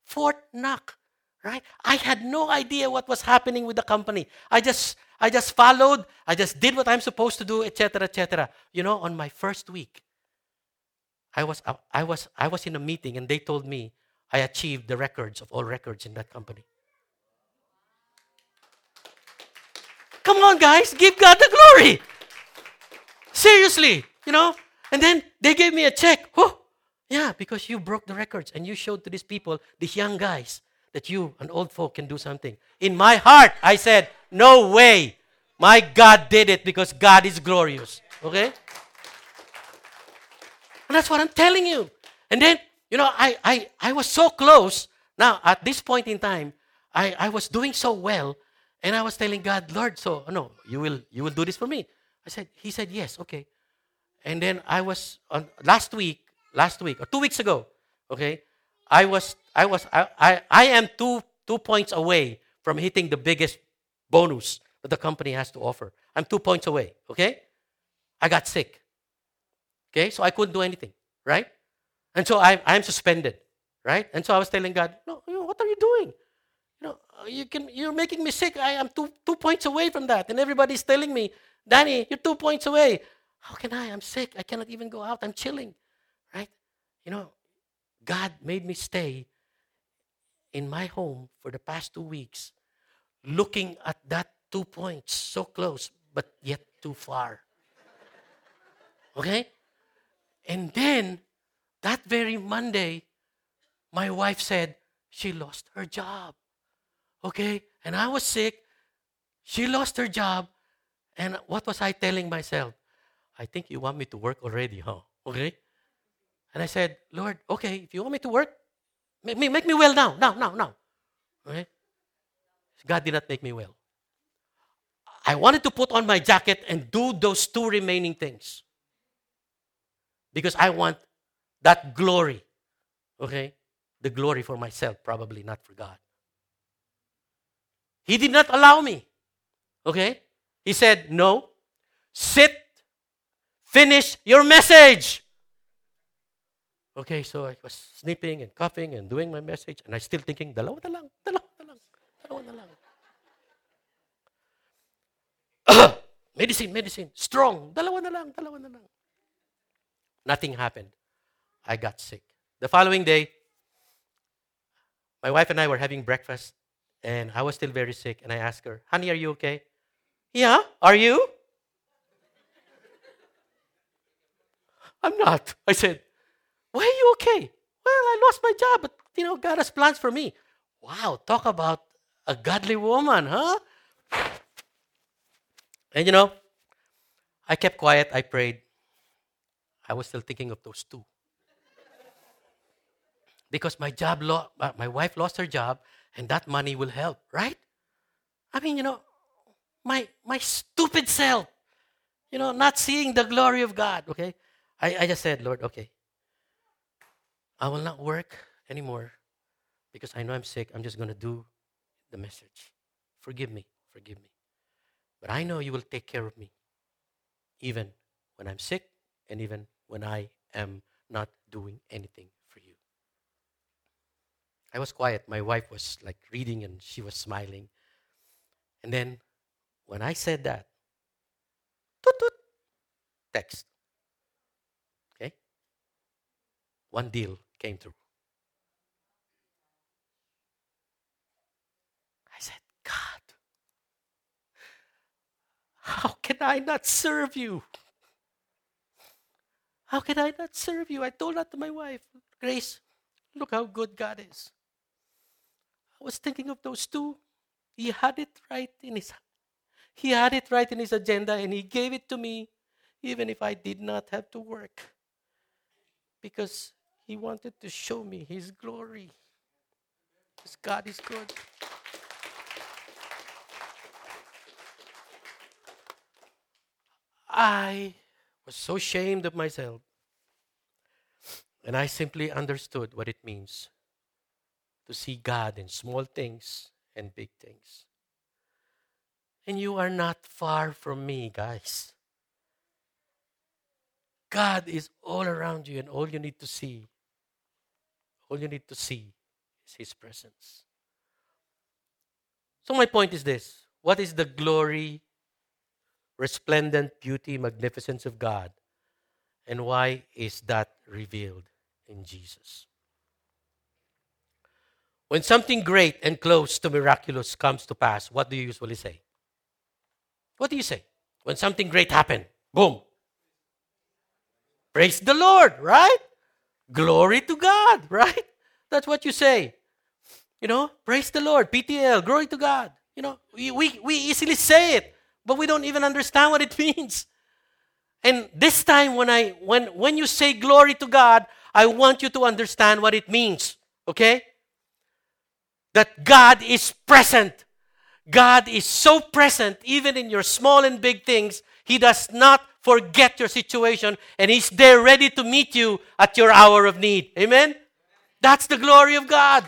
Fourth knock, right? I had no idea what was happening with the company. I just, I just followed. I just did what I'm supposed to do, etc., etc. You know, on my first week, I was, uh, I was, I was in a meeting, and they told me I achieved the records of all records in that company. Come on, guys, give God the glory. Seriously, you know, and then they gave me a check. Oh, yeah, because you broke the records and you showed to these people, these young guys, that you, an old folk, can do something. In my heart, I said, no way. My God did it because God is glorious. Okay? And that's what I'm telling you. And then, you know, I, I, I was so close. Now, at this point in time, I, I was doing so well. And I was telling God, Lord, so, no, you will, you will do this for me. I said, He said, yes, okay. And then I was on last week, last week or two weeks ago, okay, I was I was I, I, I am two two points away from hitting the biggest bonus that the company has to offer. I'm two points away, okay? I got sick. Okay, so I couldn't do anything, right? And so I, I'm suspended, right? And so I was telling God, no, what are you doing? You know, uh, you can, you're making me sick. I am two, two points away from that. And everybody's telling me, Danny, you're two points away. How can I? I'm sick. I cannot even go out. I'm chilling. Right? You know, God made me stay in my home for the past two weeks, looking at that two points so close, but yet too far. Okay? And then, that very Monday, my wife said she lost her job. Okay? And I was sick. She lost her job. And what was I telling myself? I think you want me to work already, huh? <laughs> Okay? And I said, Lord, okay, if you want me to work, make me, make me well now, now, now, now. Okay? God did not make me well. I wanted to put on my jacket and do those two remaining things. Because I want that glory. Okay? The glory for myself, probably not for God. He did not allow me. Okay? He said, No, sit, finish your message. Okay, so I was snipping and coughing and doing my message, and I still thinking, dalawa na lang, dalawa na lang, dalawa na lang. <coughs> medicine, medicine, strong, dalawa na lang, dalawa na lang. Nothing happened. I got sick. The following day, my wife and I were having breakfast, and I was still very sick, and I asked her, honey, are you okay? Yeah, are you? I'm not. I said, why are you okay? Well, I lost my job, but you know, God has plans for me. Wow, talk about a godly woman, huh? And you know, I kept quiet, I prayed. I was still thinking of those two. Because my job, lo- uh, my wife lost her job, and that money will help, right? I mean, you know, my my stupid self, you know, not seeing the glory of God. Okay, I, I just said, Lord, okay, I will not work anymore because I know I'm sick. I'm just going to do the message. Forgive me, forgive me. But I know you will take care of me, even when I'm sick and even when I am not doing anything for you. I was quiet. My wife was like reading and she was smiling. And then when I said that, toot, toot, text. Okay? One deal came through. I said, God, how can I not serve you? How can I not serve you? I told that to my wife, Grace, look how good God is. I was thinking of those two. He had it right in his he had it right in his agenda and he gave it to me even if I did not have to work. Because he wanted to show me His glory. Because God is good. I was so ashamed of myself. And I simply understood what it means to see God in small things and big things. And you are not far from me, guys. God is all around you, and all you need to see all you need to see is His presence. So, my point is this what is the glory, resplendent beauty, magnificence of God? And why is that revealed in Jesus? When something great and close to miraculous comes to pass, what do you usually say? What do you say? When something great happened, boom. Praise the Lord, right? Glory to God, right? That's what you say. You know, praise the Lord, PTL, glory to God. You know, we, we, we easily say it, but we don't even understand what it <laughs> means. And this time when I when when you say glory to God, I want you to understand what it means. Okay? That God is present. God is so present even in your small and big things. He does not forget your situation, and He's there ready to meet you at your hour of need. Amen? That's the glory of God.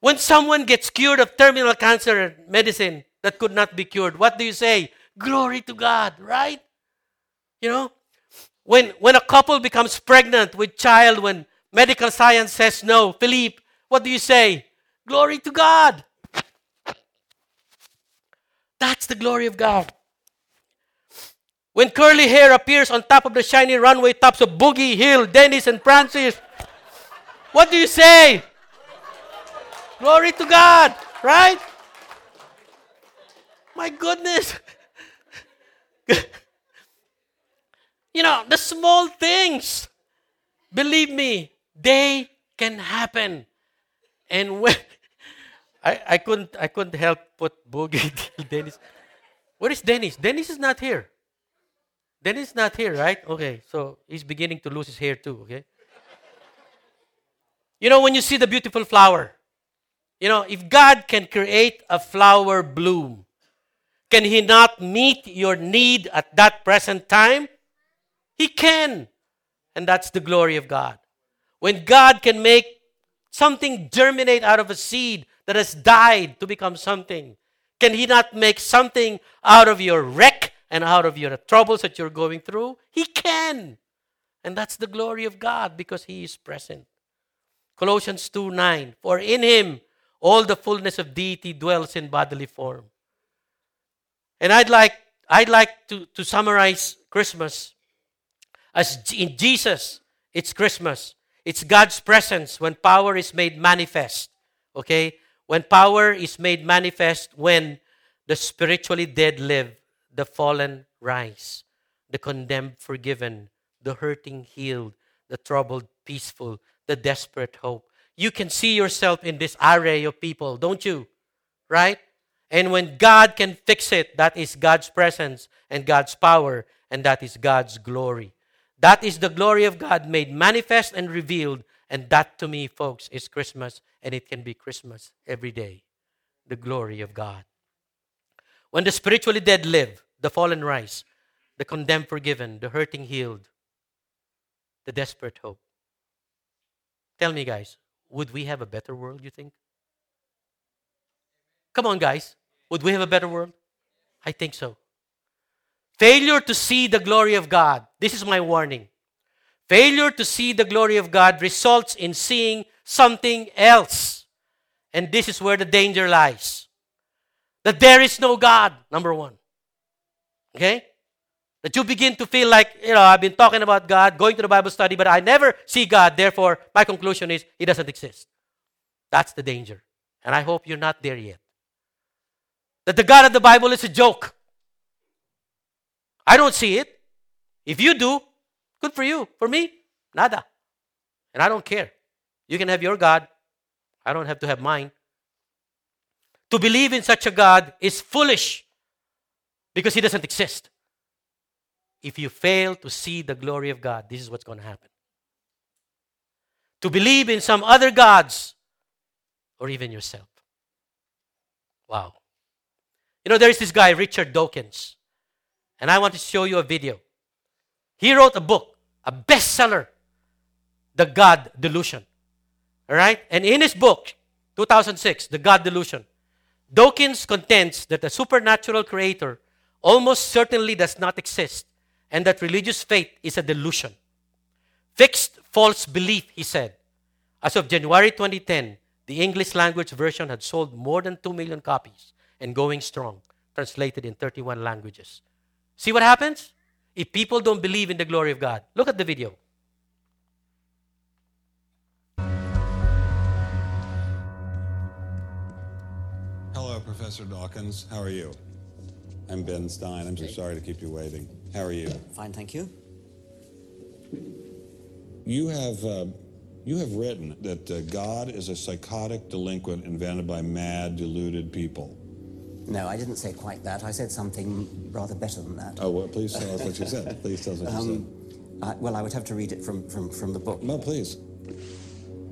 When someone gets cured of terminal cancer medicine that could not be cured, what do you say? Glory to God, right? You know? When, when a couple becomes pregnant with child when medical science says no, Philippe, what do you say? Glory to God. That's the glory of God. When curly hair appears on top of the shiny runway tops of Boogie, Hill, Dennis, and Francis, what do you say? Glory to God, right? My goodness. <laughs> you know, the small things, believe me, they can happen. And when I, I couldn't I couldn't help put Boogie <laughs> Dennis. Where is Dennis? Dennis is not here. Dennis is not here, right? Okay, so he's beginning to lose his hair too, okay? You know, when you see the beautiful flower, you know, if God can create a flower bloom, can He not meet your need at that present time? He can. And that's the glory of God. When God can make something germinate out of a seed that has died to become something, can He not make something out of your wreck and out of your troubles that you're going through? He can. And that's the glory of God because He is present. Colossians 2 9. For in Him all the fullness of deity dwells in bodily form. And I'd like, I'd like to, to summarize Christmas as in Jesus, it's Christmas. It's God's presence when power is made manifest. Okay? When power is made manifest when the spiritually dead live, the fallen rise, the condemned forgiven, the hurting healed, the troubled peaceful, the desperate hope. You can see yourself in this array of people, don't you? Right? And when God can fix it, that is God's presence and God's power, and that is God's glory. That is the glory of God made manifest and revealed. And that to me, folks, is Christmas, and it can be Christmas every day. The glory of God. When the spiritually dead live, the fallen rise, the condemned forgiven, the hurting healed, the desperate hope. Tell me, guys, would we have a better world, you think? Come on, guys. Would we have a better world? I think so. Failure to see the glory of God, this is my warning. Failure to see the glory of God results in seeing something else. And this is where the danger lies. That there is no God, number one. Okay? That you begin to feel like, you know, I've been talking about God, going to the Bible study, but I never see God. Therefore, my conclusion is He doesn't exist. That's the danger. And I hope you're not there yet. That the God of the Bible is a joke. I don't see it. If you do, good for you. For me, nada. And I don't care. You can have your God. I don't have to have mine. To believe in such a God is foolish because he doesn't exist. If you fail to see the glory of God, this is what's going to happen. To believe in some other gods or even yourself. Wow. You know, there is this guy, Richard Dawkins. And I want to show you a video. He wrote a book, a bestseller, The God Delusion. All right? And in his book, 2006, The God Delusion, Dawkins contends that a supernatural creator almost certainly does not exist and that religious faith is a delusion. Fixed false belief, he said. As of January 2010, the English language version had sold more than 2 million copies and going strong, translated in 31 languages. See what happens? If people don't believe in the glory of God, look at the video. Hello, Professor Dawkins. How are you? I'm Ben Stein. I'm so sorry to keep you waiting. How are you? Fine, thank you. You have uh, you have written that uh, God is a psychotic delinquent invented by mad, deluded people. No, I didn't say quite that. I said something rather better than that. Oh, well, please tell us what you said. Please tell us what you Uh, well, I would have to read it from, from, from the book. No, please.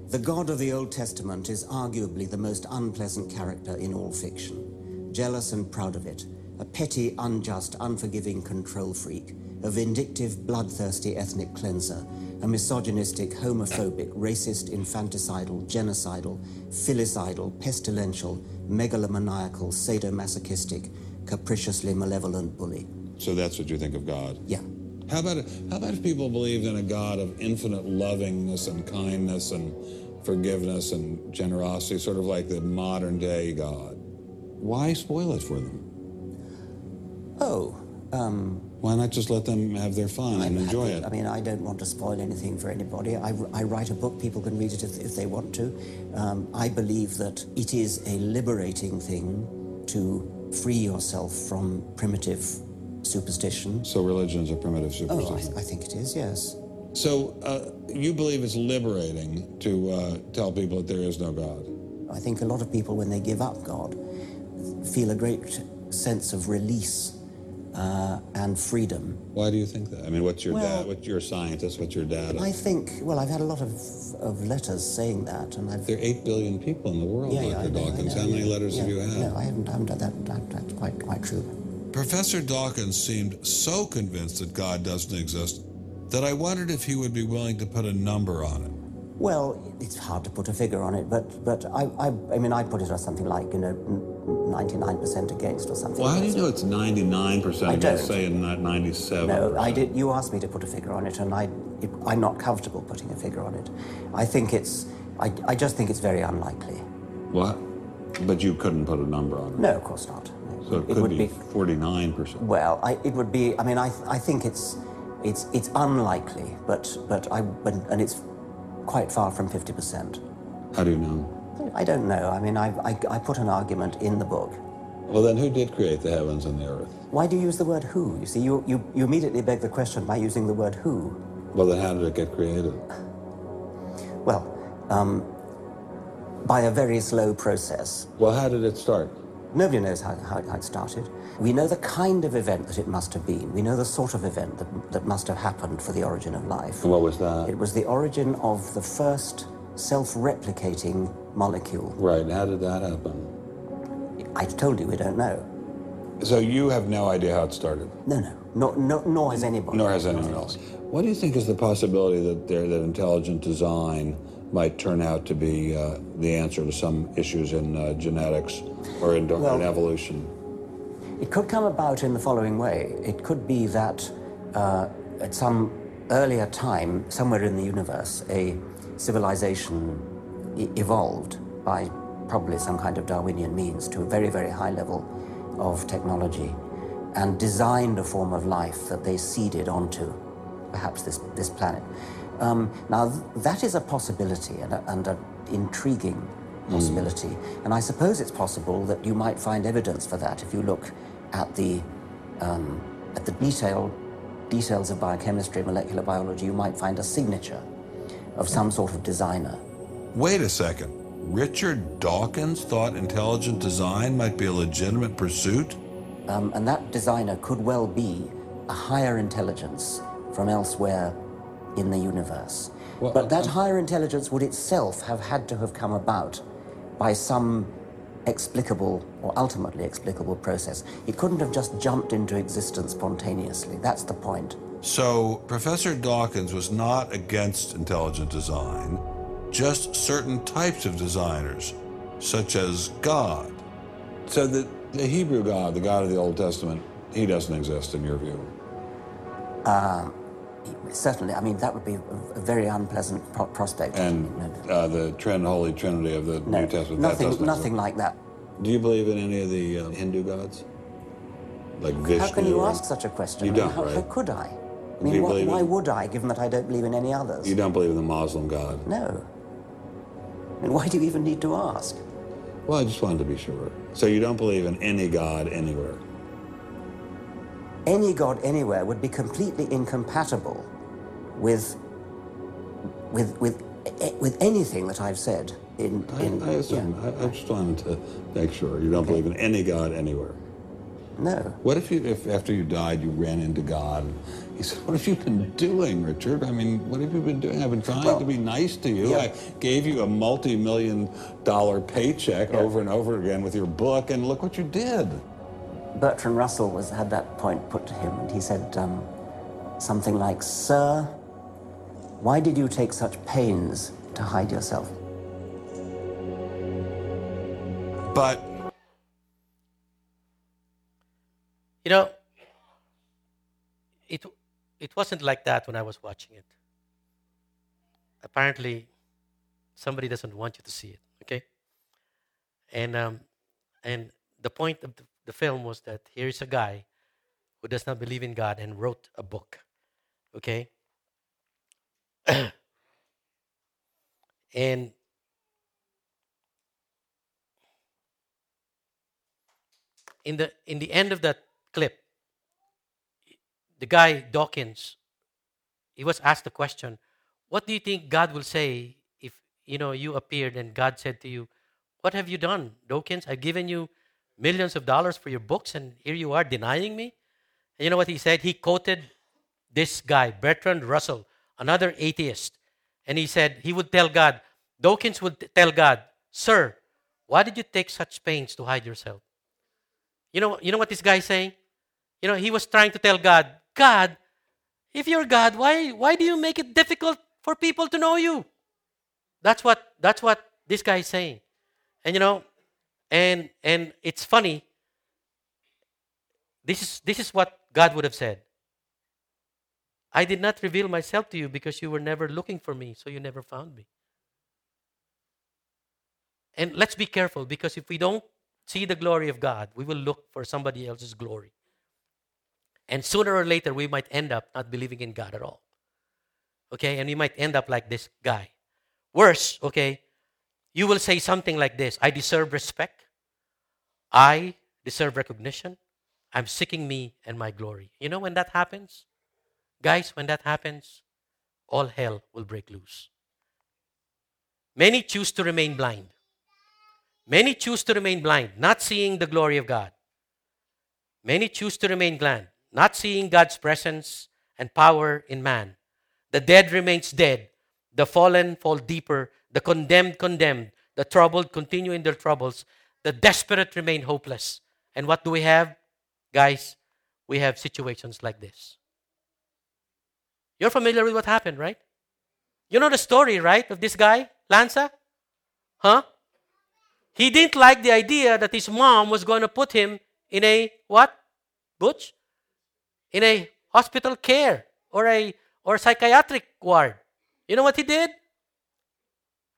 The God of the Old Testament is arguably the most unpleasant character in all fiction. Jealous and proud of it, a petty, unjust, unforgiving control freak, a vindictive, bloodthirsty ethnic cleanser, a misogynistic, homophobic, racist, infanticidal, genocidal, filicidal, pestilential, megalomaniacal, sadomasochistic, capriciously malevolent bully. So that's what you think of God. Yeah. How about how about if people believed in a God of infinite lovingness and kindness and forgiveness and generosity, sort of like the modern day God? Why spoil it for them? Oh, um, Why not just let them have their fun and I'm enjoy happy- it? I mean, I don't want to spoil anything for anybody. I, I write a book, people can read it if, if they want to. Um, I believe that it is a liberating thing to free yourself from primitive superstition. So religion is a primitive Oh, superstition. I, I think it is, yes. So uh, you believe it's liberating to uh, tell people that there is no God? I think a lot of people, when they give up God, feel a great sense of release uh, and freedom. Why do you think that? I mean, what's your Well- dad? What's your scientist? What's your data? I think, well, I've had a lot of, of letters saying that, and I've there are eight billion people in the world, Yeah, yeah, Dr. I Dawkins. know, How many yeah, letters have you had? No, I haven't, I haven't done that, that. That's quite, quite true. Professor Dawkins seemed so convinced that God doesn't exist that I wondered if he would be willing to put a number on it. Well, it's hard to put a figure on it, but but I I, I mean I put it as something like you know ninety nine percent against or something. Well, how do you know it's 99% I against, don't. say, not 97? No, I did. You asked me to put a figure on it, and I, it, I'm not comfortable putting a figure on it. I think it's, I, I just think it's very unlikely. What? But you couldn't put a number on it. No, of course not. So it could be, 49%. Well, I, it would be. I mean, I, I think it's, it's, it's unlikely, but, but I, but, and it's quite far from fifty percent. How do you know? I don't know. I mean, I, I, I put an argument in the book. Well, then who did create the heavens and the earth? Why do you use the word who? You see, you, you, you immediately beg the question by using the word who. Well, then how did it get created? Well, um, by a very slow process. Well, how did it start? Nobody knows how, how, how it started. We know the kind of event that it must have been. We know the sort of event that, that must have happened for the origin of life. And what was that? It was the origin of the first self-replicating molecule. Right, how did that happen? I told you we don't know. So you have no idea how it started, No, no, nor, nor, nor has anybody. nor has anyone else. What do you think is the possibility that there, that intelligent design might turn out to be uh, the answer to some issues in uh, genetics or in, Well- in evolution? It could come about in the following way. It could be that uh, at some earlier time, somewhere in the universe, a civilization e- evolved by probably some kind of Darwinian means to a very, very high level of technology and designed a form of life that they seeded onto perhaps this, this planet. Um, now, that is a possibility and, a, and an intriguing possibility. And I suppose it's possible that you might find evidence for that if you look at the, um, at the detail, details of biochemistry, molecular biology. You might find a signature of some sort of designer. Wait a second. Richard Dawkins thought intelligent design might be a legitimate pursuit? Um, and that designer could well be a higher intelligence from elsewhere in the universe. Well, but that uh, higher intelligence would itself have had to have come about by some explicable or ultimately explicable process. It couldn't have just jumped into existence spontaneously. That's the point. So, Professor Dawkins was not against intelligent design, just certain types of designers, such as God. So, the, the Hebrew God, the God of the Old Testament, he doesn't exist in your view. Certainly, I mean, that would be a, very unpleasant pro- prospect. And uh, the Trin Holy Trinity of the no, New Testament, that nothing, nothing like that. Do you believe in any of the uh, Hindu gods? Like Vishnu? How can you or- ask such a question? You I mean, don't, how, right? how could I? I mean, why, why in- would I, given that I don't believe in any others? You don't believe in the Muslim God? No. I mean, why do you even need to ask? Well, I just wanted to be sure. So, you don't believe in any God anywhere? Any god anywhere would be completely incompatible with with with eh, with anything that I've said in I, in I assume. I, I just wanted to make sure you don't believe in any God anywhere. No. What if you, if after you died, you ran into God? He said, "What have you been doing, Richard? I mean, what have you been doing? I've been trying Well, to be nice to you. yeah. I gave you a multi-million dollar paycheck Yeah. over and over again with your book, and look what you did." Bertrand Russell was had that point put to him, and he said um, something like, "Sir, why did you take such pains to hide yourself?" But You know, it it wasn't like that when I was watching it. Apparently, somebody doesn't want you to see it. Okay, and um, and the point of the, the film was that here is a guy who does not believe in God and wrote a book. Okay, <coughs> and in the in the end of that clip, the guy Dawkins, he was asked the question, "What do you think God will say if you know you appeared and God said to you, "What have you done, Dawkins? I've given you millions of dollars for your books, and here you are denying me." And you know what he said? He quoted this guy, Bertrand Russell, another atheist, and he said he would tell God, Dawkins would tell God, "Sir, why did you take such pains to hide yourself?" You know, you know what this guy is saying? You know, he was trying to tell God, God, If you're God, why, why do you make it difficult for people to know you? That's what, that's what this guy is saying. And you know, and and it's funny. This is this is what God would have said. I did not reveal myself to you because you were never looking for me, so you never found me. And let's be careful because if we don't see the glory of God, we will look for somebody else's glory. And sooner or later, we might end up not believing in God at all. Okay? And we might end up like this guy. Worse, okay? You will say something like this I deserve respect. I deserve recognition. I'm seeking me and my glory. You know when that happens? Guys, when that happens, all hell will break loose. Many choose to remain blind. Many choose to remain blind, not seeing the glory of God. Many choose to remain blind, not seeing God's presence and power in man. The dead remains dead. The fallen fall deeper. The condemned condemned. The troubled continue in their troubles. The desperate remain hopeless. And what do we have? Guys, we have situations like this. You're familiar with what happened, right? You know the story, right, of this guy, Lanza? Huh? He didn't like the idea that his mom was going to put him in a what? Butch? In a hospital care or a or psychiatric ward. You know what he did?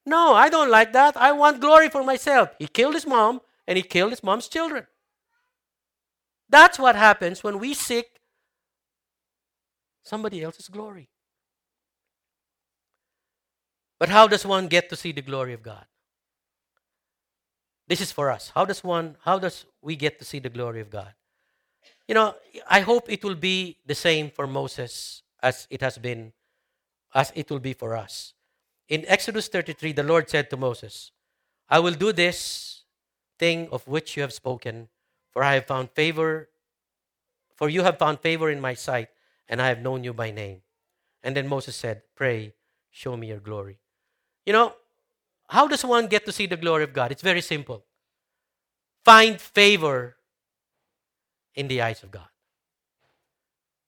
No, I don't like that. I want glory for myself. He killed his mom and he killed his mom's children. That's what happens when we seek somebody else's glory. But how does one get to see the glory of God? This is for us. How does one how does we get to see the glory of God? You know, I hope it will be the same for Moses as it has been as it will be for us. In Exodus 33 the Lord said to Moses, I will do this thing of which you have spoken, for I have found favor for you have found favor in my sight, and I have known you by name. And then Moses said, Pray, show me your glory. You know, how does one get to see the glory of God? It's very simple. Find favor in the eyes of God.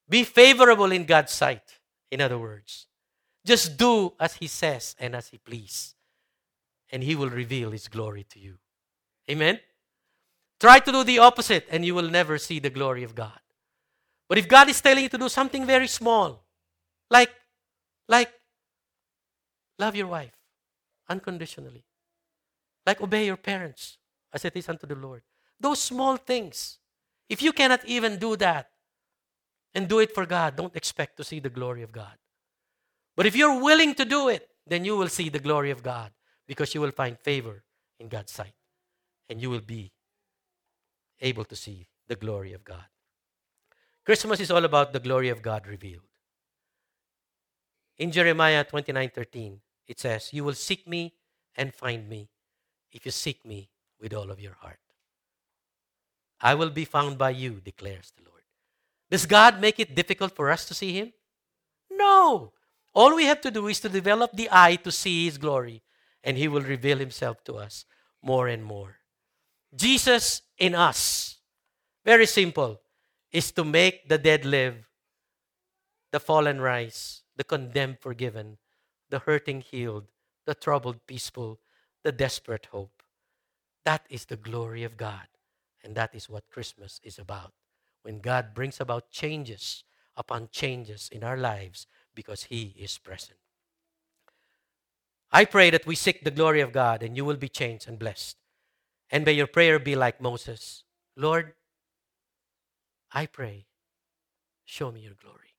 Be favorable in God's sight, in other words. Just do as He says and as He please, and He will reveal His glory to you. Amen? Try to do the opposite, and you will never see the glory of God. But if God is telling you to do something very small, like, like, love your wife unconditionally, like obey your parents as it is unto the Lord, those small things, if you cannot even do that and do it for God, don't expect to see the glory of God. But if you're willing to do it, then you will see the glory of God because you will find favor in God's sight and you will be able to see the glory of God. Christmas is all about the glory of God revealed. In Jeremiah 29:13, it says, "You will seek me and find me if you seek me with all of your heart. I will be found by you," declares the Lord. Does God make it difficult for us to see him? No. All we have to do is to develop the eye to see his glory, and he will reveal himself to us more and more. Jesus in us. Very simple is to make the dead live, the fallen rise, the condemned forgiven, the hurting healed, the troubled peaceful, the desperate hope. That is the glory of God. And that is what Christmas is about. When God brings about changes upon changes in our lives because He is present. I pray that we seek the glory of God and you will be changed and blessed. And may your prayer be like Moses Lord, I pray, show me your glory.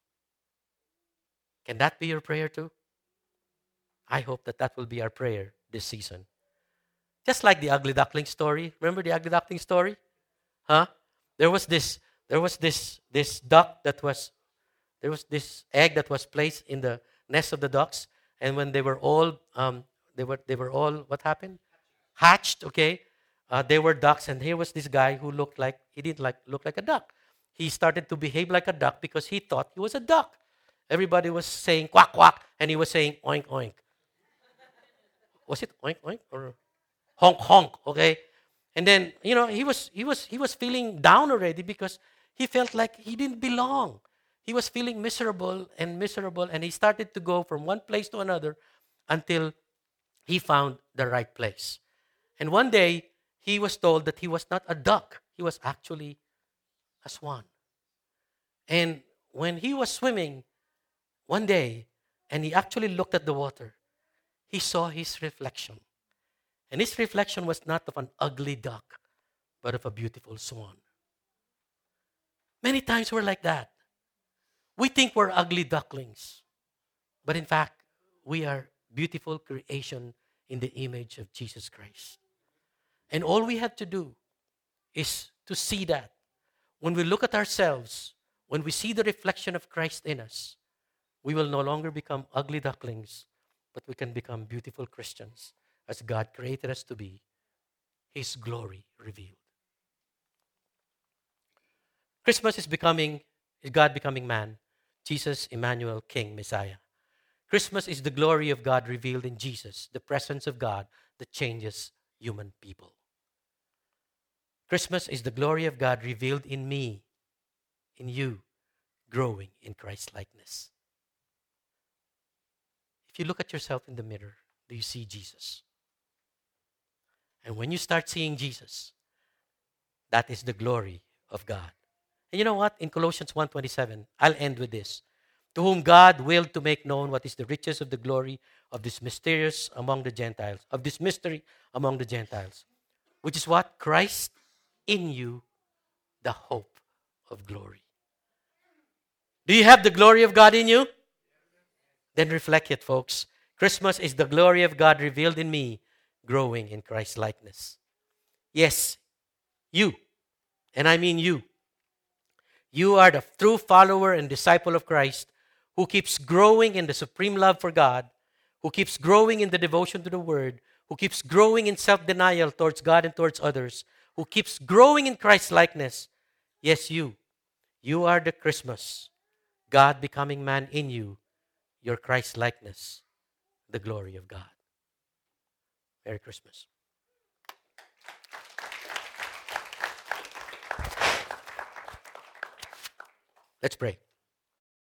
Can that be your prayer too? I hope that that will be our prayer this season. Just like the ugly duckling story. Remember the ugly duckling story? Huh? There was this there was this this duck that was there was this egg that was placed in the nest of the ducks and when they were all um, they were they were all what happened hatched okay uh, they were ducks and here was this guy who looked like he didn't like look like a duck he started to behave like a duck because he thought he was a duck. Everybody was saying quack quack, and he was saying oink oink. Was it oink oink or honk honk? Okay, and then you know he was he was he was feeling down already because he felt like he didn't belong. he was feeling miserable and miserable, and he started to go from one place to another until he found the right place. And one day, he was told that he was not a duck, he was actually a swan. And when he was swimming one day, and he actually looked at the water, he saw his reflection. And his reflection was not of an ugly duck, but of a beautiful swan. Many times we're like that. We think we're ugly ducklings, but in fact, we are beautiful creation in the image of Jesus Christ. And all we have to do is to see that. When we look at ourselves, when we see the reflection of Christ in us, we will no longer become ugly ducklings, but we can become beautiful Christians as God created us to be, His glory revealed. Christmas is becoming, is God becoming man, Jesus, Emmanuel, King, Messiah. Christmas is the glory of God revealed in Jesus, the presence of God that changes human people. Christmas is the glory of God revealed in me, in you, growing in Christ likeness. If you look at yourself in the mirror, do you see Jesus? And when you start seeing Jesus, that is the glory of God. And you know what? In Colossians 1:27, I'll end with this. To whom God willed to make known what is the riches of the glory of this mysterious among the Gentiles, of this mystery among the Gentiles, which is what? Christ in you, the hope of glory. Do you have the glory of God in you? Then reflect it, folks. Christmas is the glory of God revealed in me, growing in Christ's likeness. Yes, you, and I mean you. You are the true follower and disciple of Christ who keeps growing in the supreme love for God, who keeps growing in the devotion to the Word, who keeps growing in self denial towards God and towards others, who keeps growing in Christ's likeness. Yes, you. You are the Christmas. God becoming man in you, your Christ likeness, the glory of God. Merry Christmas. Let's pray.